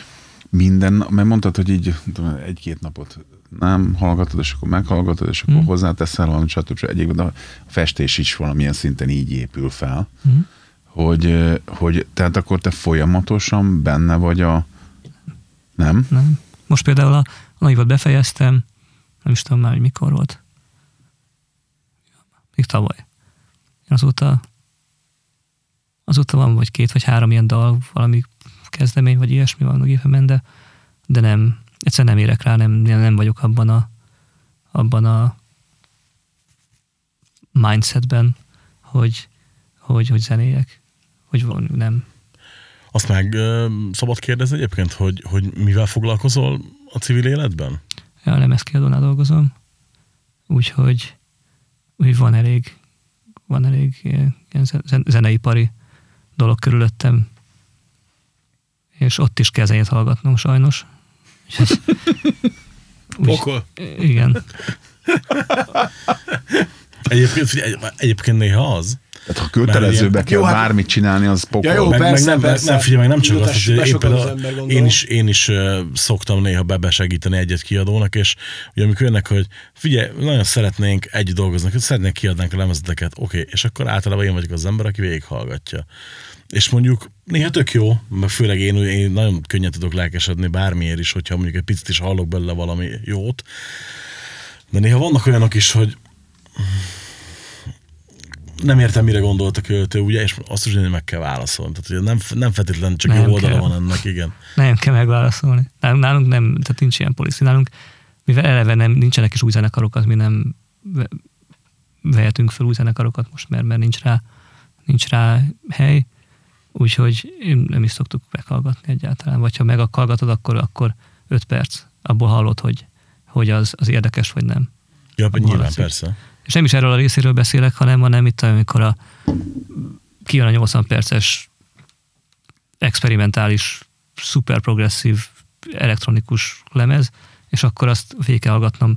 minden, mert mondtad, hogy így tudom, egy-két napot nem hallgatod, és akkor meghallgatod, és akkor hmm. hozzáteszel valamit, stb. Egyébként a festés is valamilyen szinten így épül fel, Hmm. hogy, hogy tehát akkor te folyamatosan benne vagy a... Nem? Nem? Most például a, a naivot befejeztem, nem is tudom már, hogy mikor volt. Még tavaly. Azóta azóta van vagy két vagy három ilyen dal, valami kezdemény, vagy ilyesmi van a gépemen, de, de nem, egyszerűen nem érek rá, nem, nem vagyok abban a, abban a mindsetben, hogy, hogy, hogy zenéjek, hogy van, nem. Azt meg ö, szabad kérdezni egyébként, hogy, hogy mivel foglalkozol a civil életben? Ja, a lemezkiadónál dolgozom, úgyhogy, úgy van elég, van elég ilyen ilyen zen- zeneipari dolog körülöttem, és ott is kell zenét hallgatnom sajnos. Úgy- Pokol. Igen. Egyébként, figyelj, egyébként néha az. Tehát ha kötelezőbe kell Jó, hát- bármit csinálni, az pokol. Ja, jó, meg, persze, meg nem, persze. nem, figyelj, meg nem csak az, hogy ember, gondolom. én is, én is uh, szoktam néha bebesegíteni egy-egy kiadónak, és ugye amikor jönnek, hogy figyelj, nagyon szeretnénk egy dolgozni, hogy szeretnénk kiadnánk a lemezeteket, oké, okay, és akkor általában én vagyok az ember, aki végighallgatja. És mondjuk néha tök jó, mert főleg én, én nagyon könnyen tudok lelkesedni bármiért is, hogyha mondjuk egy picit is hallok belőle valami jót. De néha vannak olyanok is, hogy nem értem, mire gondolt a költő, ugye, és azt is hogy meg kell válaszolni. Tehát ugye nem, nem feltétlenül csak Nem jó oldala kell. van ennek, igen. Nem kell megválaszolni. Nálunk, nálunk nem, tehát nincs ilyen policy. Nálunk, mivel eleve nem, nincsenek is új zenekarok, az mi nem ve- vehetünk fel új zenekarokat most, mert, mert nincs rá, nincs rá hely, úgyhogy nem is szoktuk meghallgatni egyáltalán. Vagy ha meghallgatod, akkor, akkor öt perc, abból hallod, hogy, hogy az, az érdekes, vagy nem. Ja, Abban nyilván, hallatszik. persze. És nem is erről a részéről beszélek, hanem, hanem itt, amikor a, kijön a 80 perces experimentális, szuper progresszív elektronikus lemez, és akkor azt végig kell hallgatnom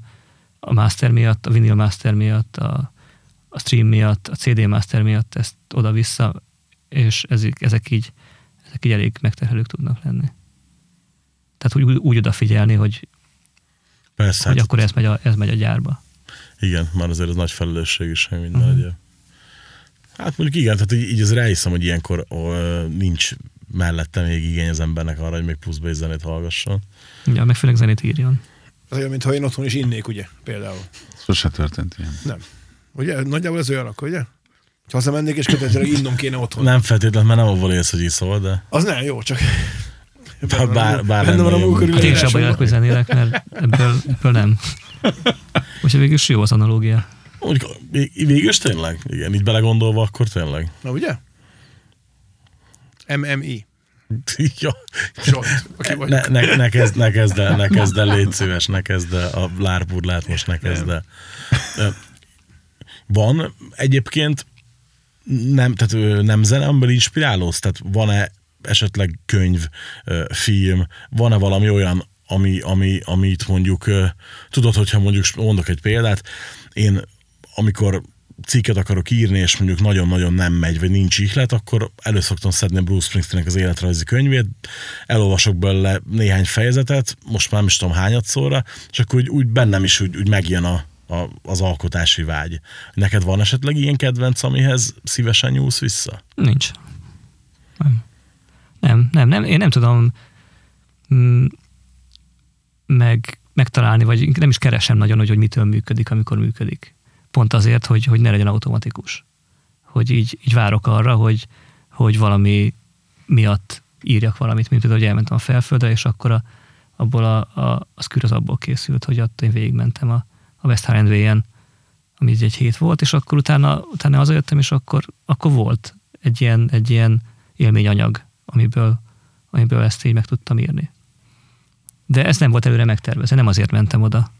a master miatt, a vinyl master miatt, a, a stream miatt, a CD master miatt, ezt oda-vissza, és ezek, ezek, így, ezek így elég megterhelők tudnak lenni. Tehát úgy, úgy odafigyelni, hogy, Persze, hogy hát, akkor ez megy, a, ez megy a gyárba. igen, már azért ez nagy felelősség is, hogy minden uh-huh. Hát mondjuk igen, tehát így, így az ráhiszem, hogy ilyenkor ó, nincs mellette még igény az embernek arra, hogy még pluszba egy zenét hallgasson. Ja, meg főleg zenét írjon. Az olyan, mintha én otthon is innék, ugye, például. Sose történt ilyen. Nem. Ugye? Nagyjából ez olyanok, ugye? Ha hazamennék, és kötelezőleg innom kéne otthon. Nem feltétlenül, mert nem abból élsz, hogy iszol, de Az nem jó, csak... bár, bár benne van a. Hát én Leírásomban. élek, hogy zenélek, mert ebből, ebből nem. Úgyhogy végül is jó az analógia. Vég- végül is tényleg? Igen, így belegondolva, akkor tényleg. Na ugye? MMI. [laughs] ja. Zsolt, aki vagy. Ne, ne, ne, kezd, ne kezd el, ne kezd el, légy szíves, ne kezd el a lárpurlát, most ne kezd el. Van egyébként nem, tehát nem zene, amiből inspirálódsz? Tehát van-e esetleg könyv, film, van-e valami olyan, ami, ami, amit mondjuk, ö, tudod, hogyha mondjuk mondok egy példát, én amikor cikket akarok írni, és mondjuk nagyon-nagyon nem megy, vagy nincs ihlet, akkor elő szoktam szedni Bruce Springsteennek az életrajzi könyvét, elolvasok belőle néhány fejezetet, most már nem is tudom hányadszorra, és akkor úgy, úgy bennem is úgy, úgy megjön a, a, az alkotási vágy. Neked van esetleg ilyen kedvenc, amihez szívesen nyúlsz vissza? Nincs. Nem. Nem, nem, nem. Én nem tudom mm, meg, megtalálni, vagy nem is keresem nagyon, hogy, hogy mitől működik, amikor működik. Pont azért, hogy, hogy ne legyen automatikus. Hogy így, így várok arra, hogy, hogy valami miatt írjak valamit, mint például, hogy elmentem a felföldre, és akkor a, abból a, a, a szkür az abból készült, hogy ott én végigmentem a, a West Highland-en, ami egy hét volt, és akkor utána, utána hazajöttem, és akkor, akkor volt egy ilyen, egy ilyen élményanyag, amiből, amiből ezt így meg tudtam írni. De ez nem volt előre megtervezve, nem azért mentem oda.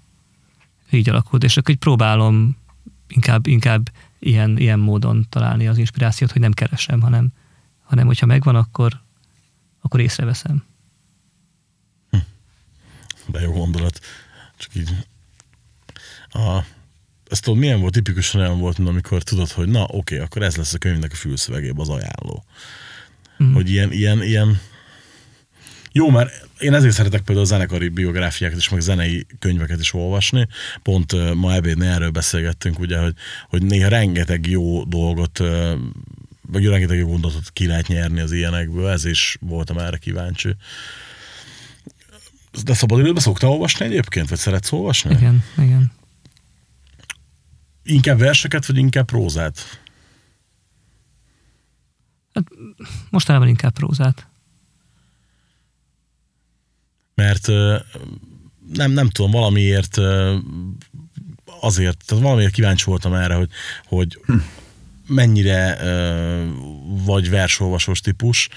Így alakult, és akkor így próbálom inkább, inkább ilyen, ilyen módon találni az inspirációt, hogy nem keresem, hanem, hanem hogyha megvan, akkor, akkor észreveszem. De jó gondolat. Csak így... A, ezt tudod, milyen volt, tipikusan olyan volt, mint amikor tudod, hogy na oké, akkor ez lesz a könyvnek a fülszövegében az ajánló. Mm. Hogy ilyen, ilyen, ilyen, jó, mert én ezért szeretek például a zenekari biográfiákat is, meg zenei könyveket is olvasni. Pont uh, ma ebédnél erről beszélgettünk, ugye, hogy, hogy néha rengeteg jó dolgot, uh, vagy rengeteg jó gondolatot ki lehet nyerni az ilyenekből, ez is voltam erre kíváncsi. De szabadidőben szoktál olvasni egyébként, vagy szeretsz olvasni? Igen, igen. Inkább verseket, vagy inkább prózát? Mostanában inkább prózát. Mert nem, nem tudom, valamiért azért, tehát valamiért kíváncsi voltam erre, hogy, hogy mennyire ö, vagy versolvasós típus.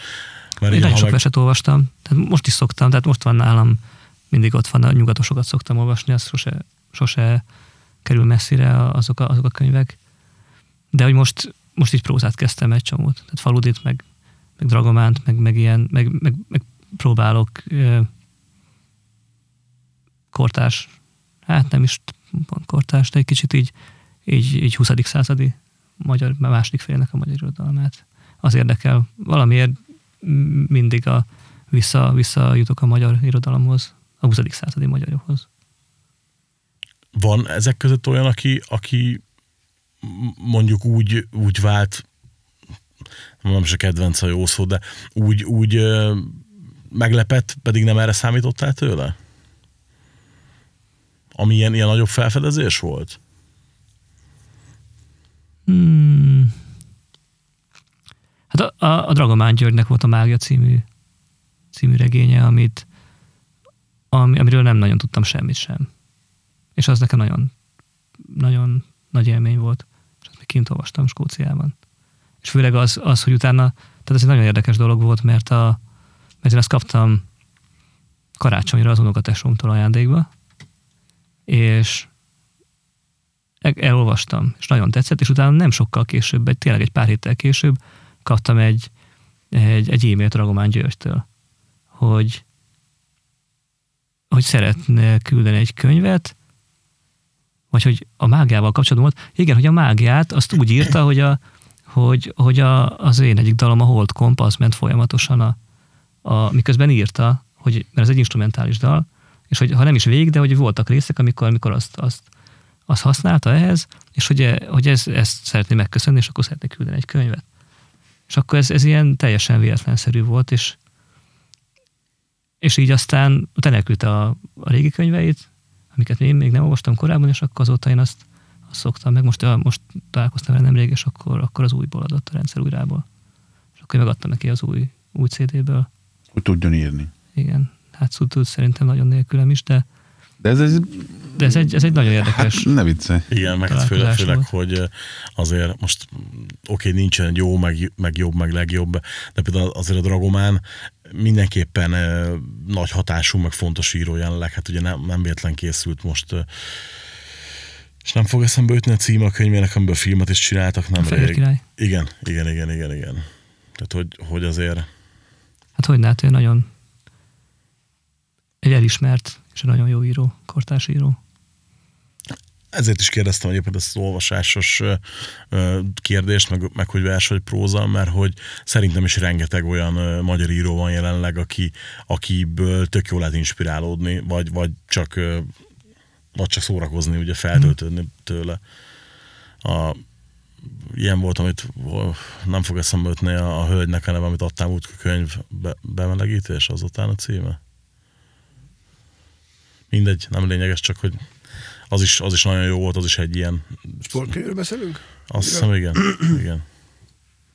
Mert Én nagyon sok meg, verset olvastam, tehát most is szoktam, tehát most van nálam, mindig ott van, a nyugatosokat szoktam olvasni, az sose, sose kerül messzire azok a, azok a könyvek. De hogy most, most így prózát kezdtem egy csomót, tehát faludit, meg, meg dragománt, meg, meg ilyen, meg, meg, meg próbálok ö, kortás, hát nem is pont kortás, de egy kicsit így, így, így 20. századi magyar, második félnek a magyar irodalmát. Az érdekel. Valamiért mindig a, vissza, visszajutok a magyar irodalomhoz, a 20. századi magyarokhoz. Van ezek között olyan, aki, aki mondjuk úgy, úgy vált, nem a kedvenc a jó szó, de úgy, úgy meglepett, pedig nem erre számítottál tőle? Ami ilyen, ilyen nagyobb felfedezés volt? Hmm. Hát a, a, a Dragomán Györgynek volt a Mágia című, című regénye, amit, ami, amiről nem nagyon tudtam semmit sem. És az nekem nagyon, nagyon nagy élmény volt. És azt még kint olvastam Skóciában. És főleg az, az, hogy utána, tehát ez egy nagyon érdekes dolog volt, mert, a, mert én azt kaptam karácsonyra az unokatesómtól ajándékba, és el- elolvastam, és nagyon tetszett, és utána nem sokkal később, egy, tényleg egy pár héttel később kaptam egy, egy, egy e-mailt Ragomán Györgytől, hogy, hogy szeretne küldeni egy könyvet, vagy hogy a mágiával kapcsolatban volt. Igen, hogy a mágiát azt úgy írta, hogy, a, hogy, hogy a, az én egyik dalom, a Hold Comp, az ment folyamatosan, a, a, miközben írta, hogy, mert ez egy instrumentális dal, és hogy ha nem is végig, de hogy voltak részek, amikor, amikor azt, azt, azt használta ehhez, és hogy, hogy ez, ezt szeretné megköszönni, és akkor szeretné küldeni egy könyvet. És akkor ez, ez ilyen teljesen véletlenszerű volt, és, és így aztán utána elküldte a, a régi könyveit, amiket én még nem olvastam korábban, és akkor azóta én azt, azt szoktam, meg most, most találkoztam vele nemrég, és akkor, akkor az újból adott a rendszer újrából. És akkor én megadtam neki az új, új CD-ből. Hogy tudjon írni. Igen, hát tud, tud szerintem nagyon nélkülem is, de, De ez, ez de ez, egy, ez egy nagyon hát érdekes. ne viccelj. Igen, meg hát főleg, főleg hogy azért most oké, nincsen jó, meg, meg jobb, meg legjobb, de például azért a Dragomán mindenképpen nagy hatású, meg fontos író jelenleg. Hát ugye nem, nem véletlen készült most és nem fog eszembe jutni a címe a könyvének, amiből filmet is csináltak, nem Fehér rég. király. Igen, igen, igen, igen, igen. Tehát, hogy, hogy azért Hát hogy hát ő nagyon egy elismert és nagyon jó író, kortárs író. ezért is kérdeztem egyébként ezt az olvasásos kérdést, meg, meg hogy vers vagy próza, mert hogy szerintem is rengeteg olyan magyar író van jelenleg, aki, akiből tök jól lehet inspirálódni, vagy, vagy csak vagy csak szórakozni, ugye feltöltődni tőle. A, ilyen volt, amit nem fog eszembe jutni a, a hölgynek a neve, amit adtam a könyv be, bemelegítés, azután a címe. Mindegy, nem lényeges, csak hogy az is, az is nagyon jó volt, az is egy ilyen, Sportkönyvről beszélünk? azt hiszem, igen, [clears throat] igen.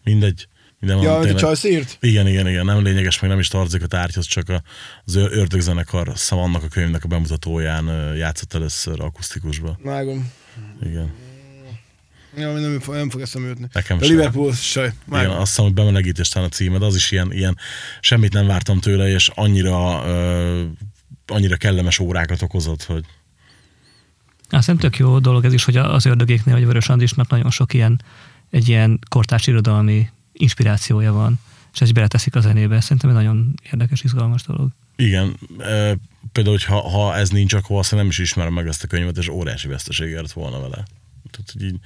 Mindegy. Minden Ja, tényleg- Charles írt? igen, igen, igen, nem lényeges, meg nem is tartozik a tárgyhoz, csak a, az Ör- ördögzenekar szem annak a könyvnek a bemutatóján játszott először akusztikusba. Vágom. Igen. Ja, nem, nem fog eszembe jutni. Nekem a sem. Liverpool saj. Igen, Vágom. azt hiszem, hogy bemelegítés a címed, az is ilyen, ilyen semmit nem vártam tőle, és annyira, ö, annyira kellemes órákat okozott, hogy Azt hiszem tök jó dolog ez is, hogy az ördögéknél, vagy Vörös Andrisnak nagyon sok ilyen, egy ilyen kortárs irodalmi inspirációja van, és ezt beleteszik a zenébe. Szerintem egy nagyon érdekes, izgalmas dolog. Igen, e, például, ha, ha ez nincs, akkor azt nem is ismerem meg ezt a könyvet, és óriási veszteség ért volna vele. Tehát, hogy így,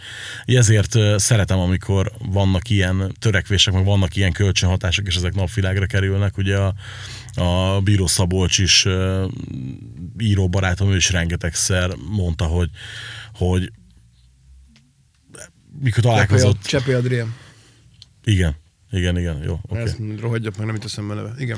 így ezért szeretem, amikor vannak ilyen törekvések, meg vannak ilyen kölcsönhatások, és ezek napvilágra kerülnek. Ugye a, a Bíró Szabolcs is író barátom, ő is rengetegszer mondta, hogy, hogy mikor találkozott, Cseppé Adrien. igen, igen, igen, jó. Okay. Ezt rohadjak meg, nem itt eszembe neve. Igen.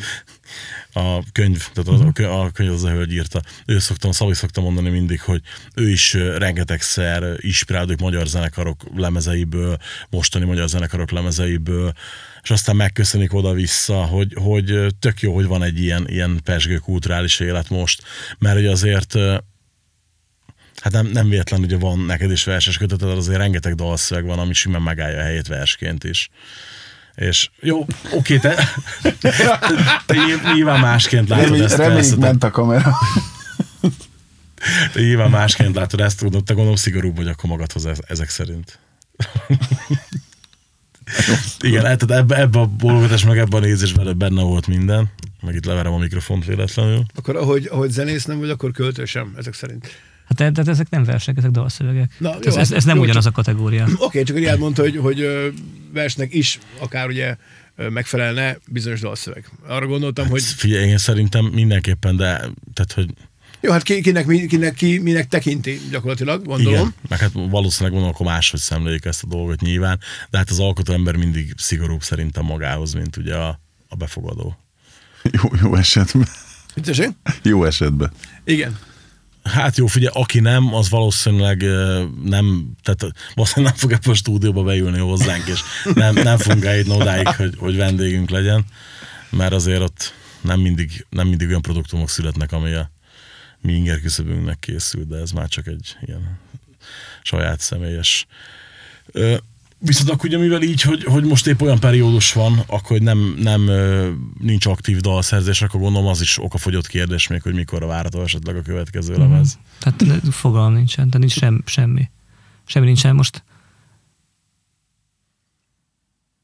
a könyv, tehát az, a könyv, a könyv az a hölgy írta. Ő szoktam, Szabi szokta mondani mindig, hogy ő is rengetegszer inspirálódik magyar zenekarok lemezeiből, mostani magyar zenekarok lemezeiből, és aztán megköszönik oda-vissza, hogy, hogy tök jó, hogy van egy ilyen, ilyen pesgő kulturális élet most, mert hogy azért Hát nem, nem véletlen, hogy van neked is verses köteted, azért rengeteg dalszöveg van, ami simán megállja a helyét versként is. És jó, oké, te, [laughs] te nyilv- nyilván másként látod Remény, ezt. reméljük persze, ment a kamera. te nyilván másként látod ezt, tudod, te gondolom szigorúbb vagy akkor magadhoz ez- ezek szerint. [laughs] [laughs] Igen, hát tehát ebbe, ebbe a bologatás, meg ebbe a nézésben benne volt minden. Meg itt leverem a mikrofont véletlenül. Akkor ahogy, ahogy zenész nem vagy, akkor költő sem, ezek szerint. Hát de, de ezek nem versek, ezek dalszövegek. Na, jó, ez, ez, ez nem jó, ugyanaz a kategória. [clears throat] Oké, okay, csak Riád mondta, hogy, hogy versnek is akár ugye megfelelne bizonyos dalszöveg. Arra gondoltam, hogy Figyelj, én szerintem mindenképpen, de tehát, hogy jó, hát ki, kinek, mi- kinek, ki, minek tekinti gyakorlatilag, gondolom. Igen, meg hát valószínűleg gondolom, akkor máshogy szemlélik ezt a dolgot nyilván, de hát az alkotó ember mindig szigorúbb szerintem magához, mint ugye a, a befogadó. [laughs] Jó, jó esetben. Tessék? Jó esetben. Igen. Hát jó, figyelj, aki nem, az valószínűleg nem, tehát valószínűleg nem fog ebbe a stúdióba beülni hozzánk, és nem, nem fogunk eljutni odáig, hogy, hogy vendégünk legyen, mert azért ott nem mindig, nem mindig olyan produktumok születnek, ami a mi inger küszöbünknek készül, de ez már csak egy ilyen saját személyes Ö, Viszont akkor ugye mivel így, hogy, hogy most épp olyan periódus van, akkor nem, nem nincs aktív dalszerzés, akkor gondolom az is okafogyott kérdés még, hogy mikor várható esetleg a következő lemez. Tehát fogalm nincsen, tehát nincs sem, semmi. Semmi nincsen. Most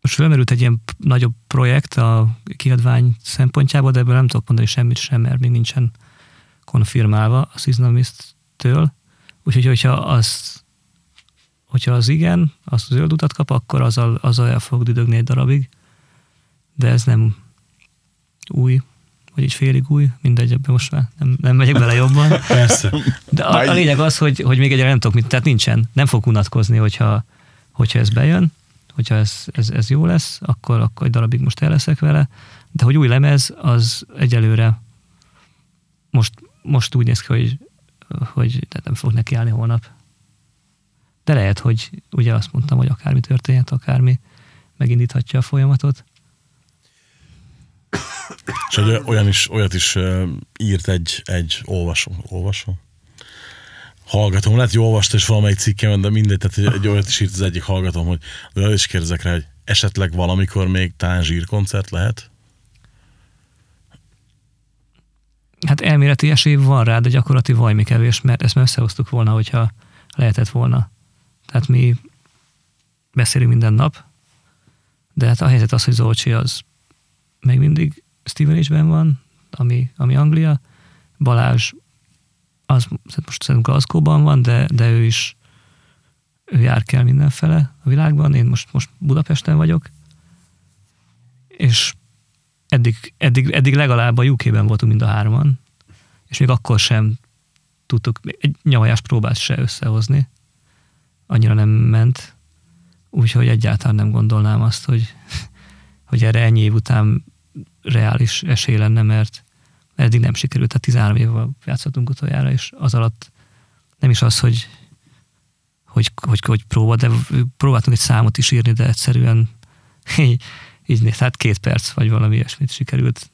most felmerült egy ilyen nagyobb projekt a kiadvány szempontjából, de ebből nem tudok mondani semmit sem, mert még nincsen konfirmálva a Seasonalist-től. Úgyhogy, hogyha az, hogyha az igen, az zöld utat kap, akkor azzal, azzal el fog düdögni egy darabig. De ez nem új, vagy így félig új, mindegy, ebben most már nem, nem megyek bele jobban. [laughs] Persze. De a, a lényeg az, hogy, hogy még egyre nem tudok mit, tehát nincsen, nem fog unatkozni, hogyha, hogyha ez bejön, hogyha ez, ez, ez jó lesz, akkor, akkor egy darabig most el leszek vele, de hogy új lemez, az egyelőre most, most úgy néz ki, hogy, hogy tehát nem fog nekiállni holnap. De lehet, hogy ugye azt mondtam, hogy akármi történhet, akármi megindíthatja a folyamatot. És hogy olyan is, olyat is írt egy, egy olvasó, olvasó? Hallgatom, lehet, hogy olvasta is valamelyik cikkemen, de mindegy, tehát egy, egy olyat is írt az egyik hallgatom, hogy de is kérdezek rá, hogy esetleg valamikor még talán zsírkoncert lehet? Hát elméleti esély van rá, de gyakorlati vajmi kevés, mert ezt már összehoztuk volna, hogyha lehetett volna. Tehát mi beszélünk minden nap, de hát a helyzet az, hogy Zolcsi az még mindig Stevenage-ben van, ami, ami Anglia, Balázs az most szerintem Glasgow-ban van, de, de ő is ő jár kell mindenfele a világban, én most, most Budapesten vagyok, és eddig, eddig, eddig legalább a UK-ben voltunk mind a hárman, és még akkor sem tudtuk egy nyavajás próbát se összehozni. Annyira nem ment, úgyhogy egyáltalán nem gondolnám azt, hogy, hogy erre ennyi év után reális esély lenne, mert eddig nem sikerült, tehát 13 évvel játszottunk utoljára, és az alatt nem is az, hogy, hogy, hogy, hogy próba, de próbáltunk egy számot is írni, de egyszerűen így, néz, hát két perc, vagy valami ilyesmit sikerült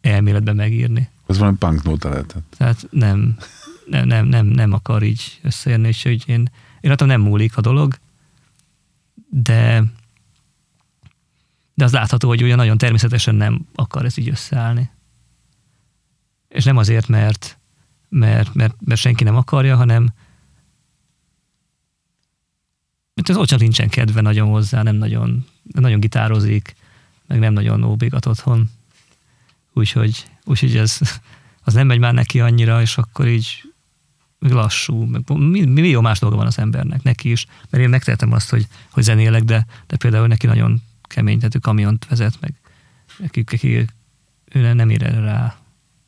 elméletben megírni. Az valami punk nóta lehetett. Tehát nem, nem, nem, nem, nem akar így összejönni, és hogy én, én látom, nem múlik a dolog, de de az látható, hogy olyan nagyon természetesen nem akar ez így összeállni. És nem azért, mert, mert, mert, mert senki nem akarja, hanem mert az ott nincsen kedve nagyon hozzá, nem nagyon, nem nagyon gitározik, meg nem nagyon óbégat otthon. Úgyhogy, úgyhogy ez, az nem megy már neki annyira, és akkor így meg lassú, meg millió más dolga van az embernek, neki is. Mert én megtehetem azt, hogy, hogy zenélek, de, de például neki nagyon kemény, tehát ő kamiont vezet, meg neki, neki ő nem ér erre rá.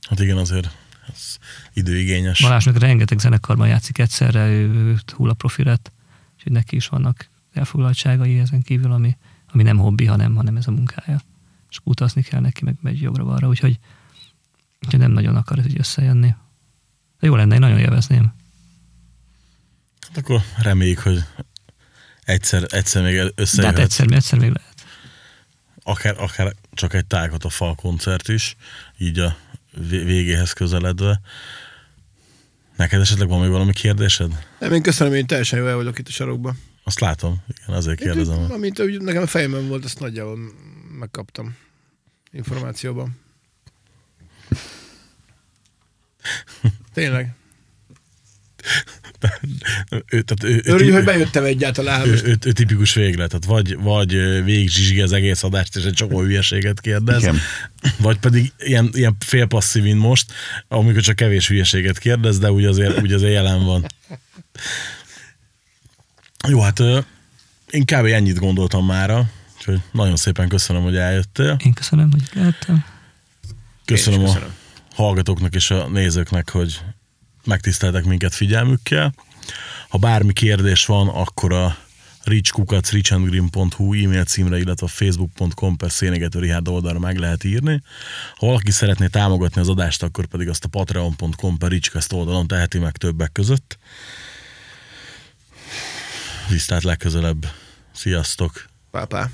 Hát igen, azért ez időigényes. Balázsnak rengeteg zenekarban játszik egyszerre, ő, ő hula profi lett, úgyhogy neki is vannak elfoglaltságai ezen kívül, ami, ami nem hobbi, hanem, hanem ez a munkája. És utazni kell neki, meg megy jobbra-balra, úgyhogy, úgyhogy nem nagyon akar ez így összejönni. De jó lenne, én nagyon élvezném. Hát akkor reméljük, hogy egyszer, egyszer még De hát összejöhet. egyszer, egyszer még lehet. akár, akár csak egy tágat a fal koncert is, így a vé- végéhez közeledve. Neked esetleg van még valami kérdésed? Nem, én köszönöm, én teljesen jó el vagyok itt a sarokban. Azt látom, igen, azért kérdezem. Amint úgy nekem a fejemben volt, azt nagyjából megkaptam információban. [laughs] Tényleg. Ő, tehát ő, Örülj, ő, hogy bejöttem egyáltalán. ő, ő, ő, tipikus véglet, tehát vagy, vagy végig zsizsgi az egész adást, és egy csomó hülyeséget kérdez, Igen. vagy pedig ilyen, ilyen félpasszív, mint most, amikor csak kevés hülyeséget kérdez, de úgy azért, úgy azért jelen van. Jó, hát én kb. ennyit gondoltam mára, úgyhogy nagyon szépen köszönöm, hogy eljöttél. Én köszönöm, hogy lehettem. Köszönöm, is a köszönöm. hallgatóknak és a nézőknek, hogy megtiszteltek minket figyelmükkel. Ha bármi kérdés van, akkor a richkukac richandgreen.hu e-mail címre, illetve a facebook.com per Szénégető Rihárd oldalra meg lehet írni. Ha valaki szeretné támogatni az adást, akkor pedig azt a patreon.com per richcast oldalon teheti meg többek között. Viszlát legközelebb. Sziasztok! Pápá.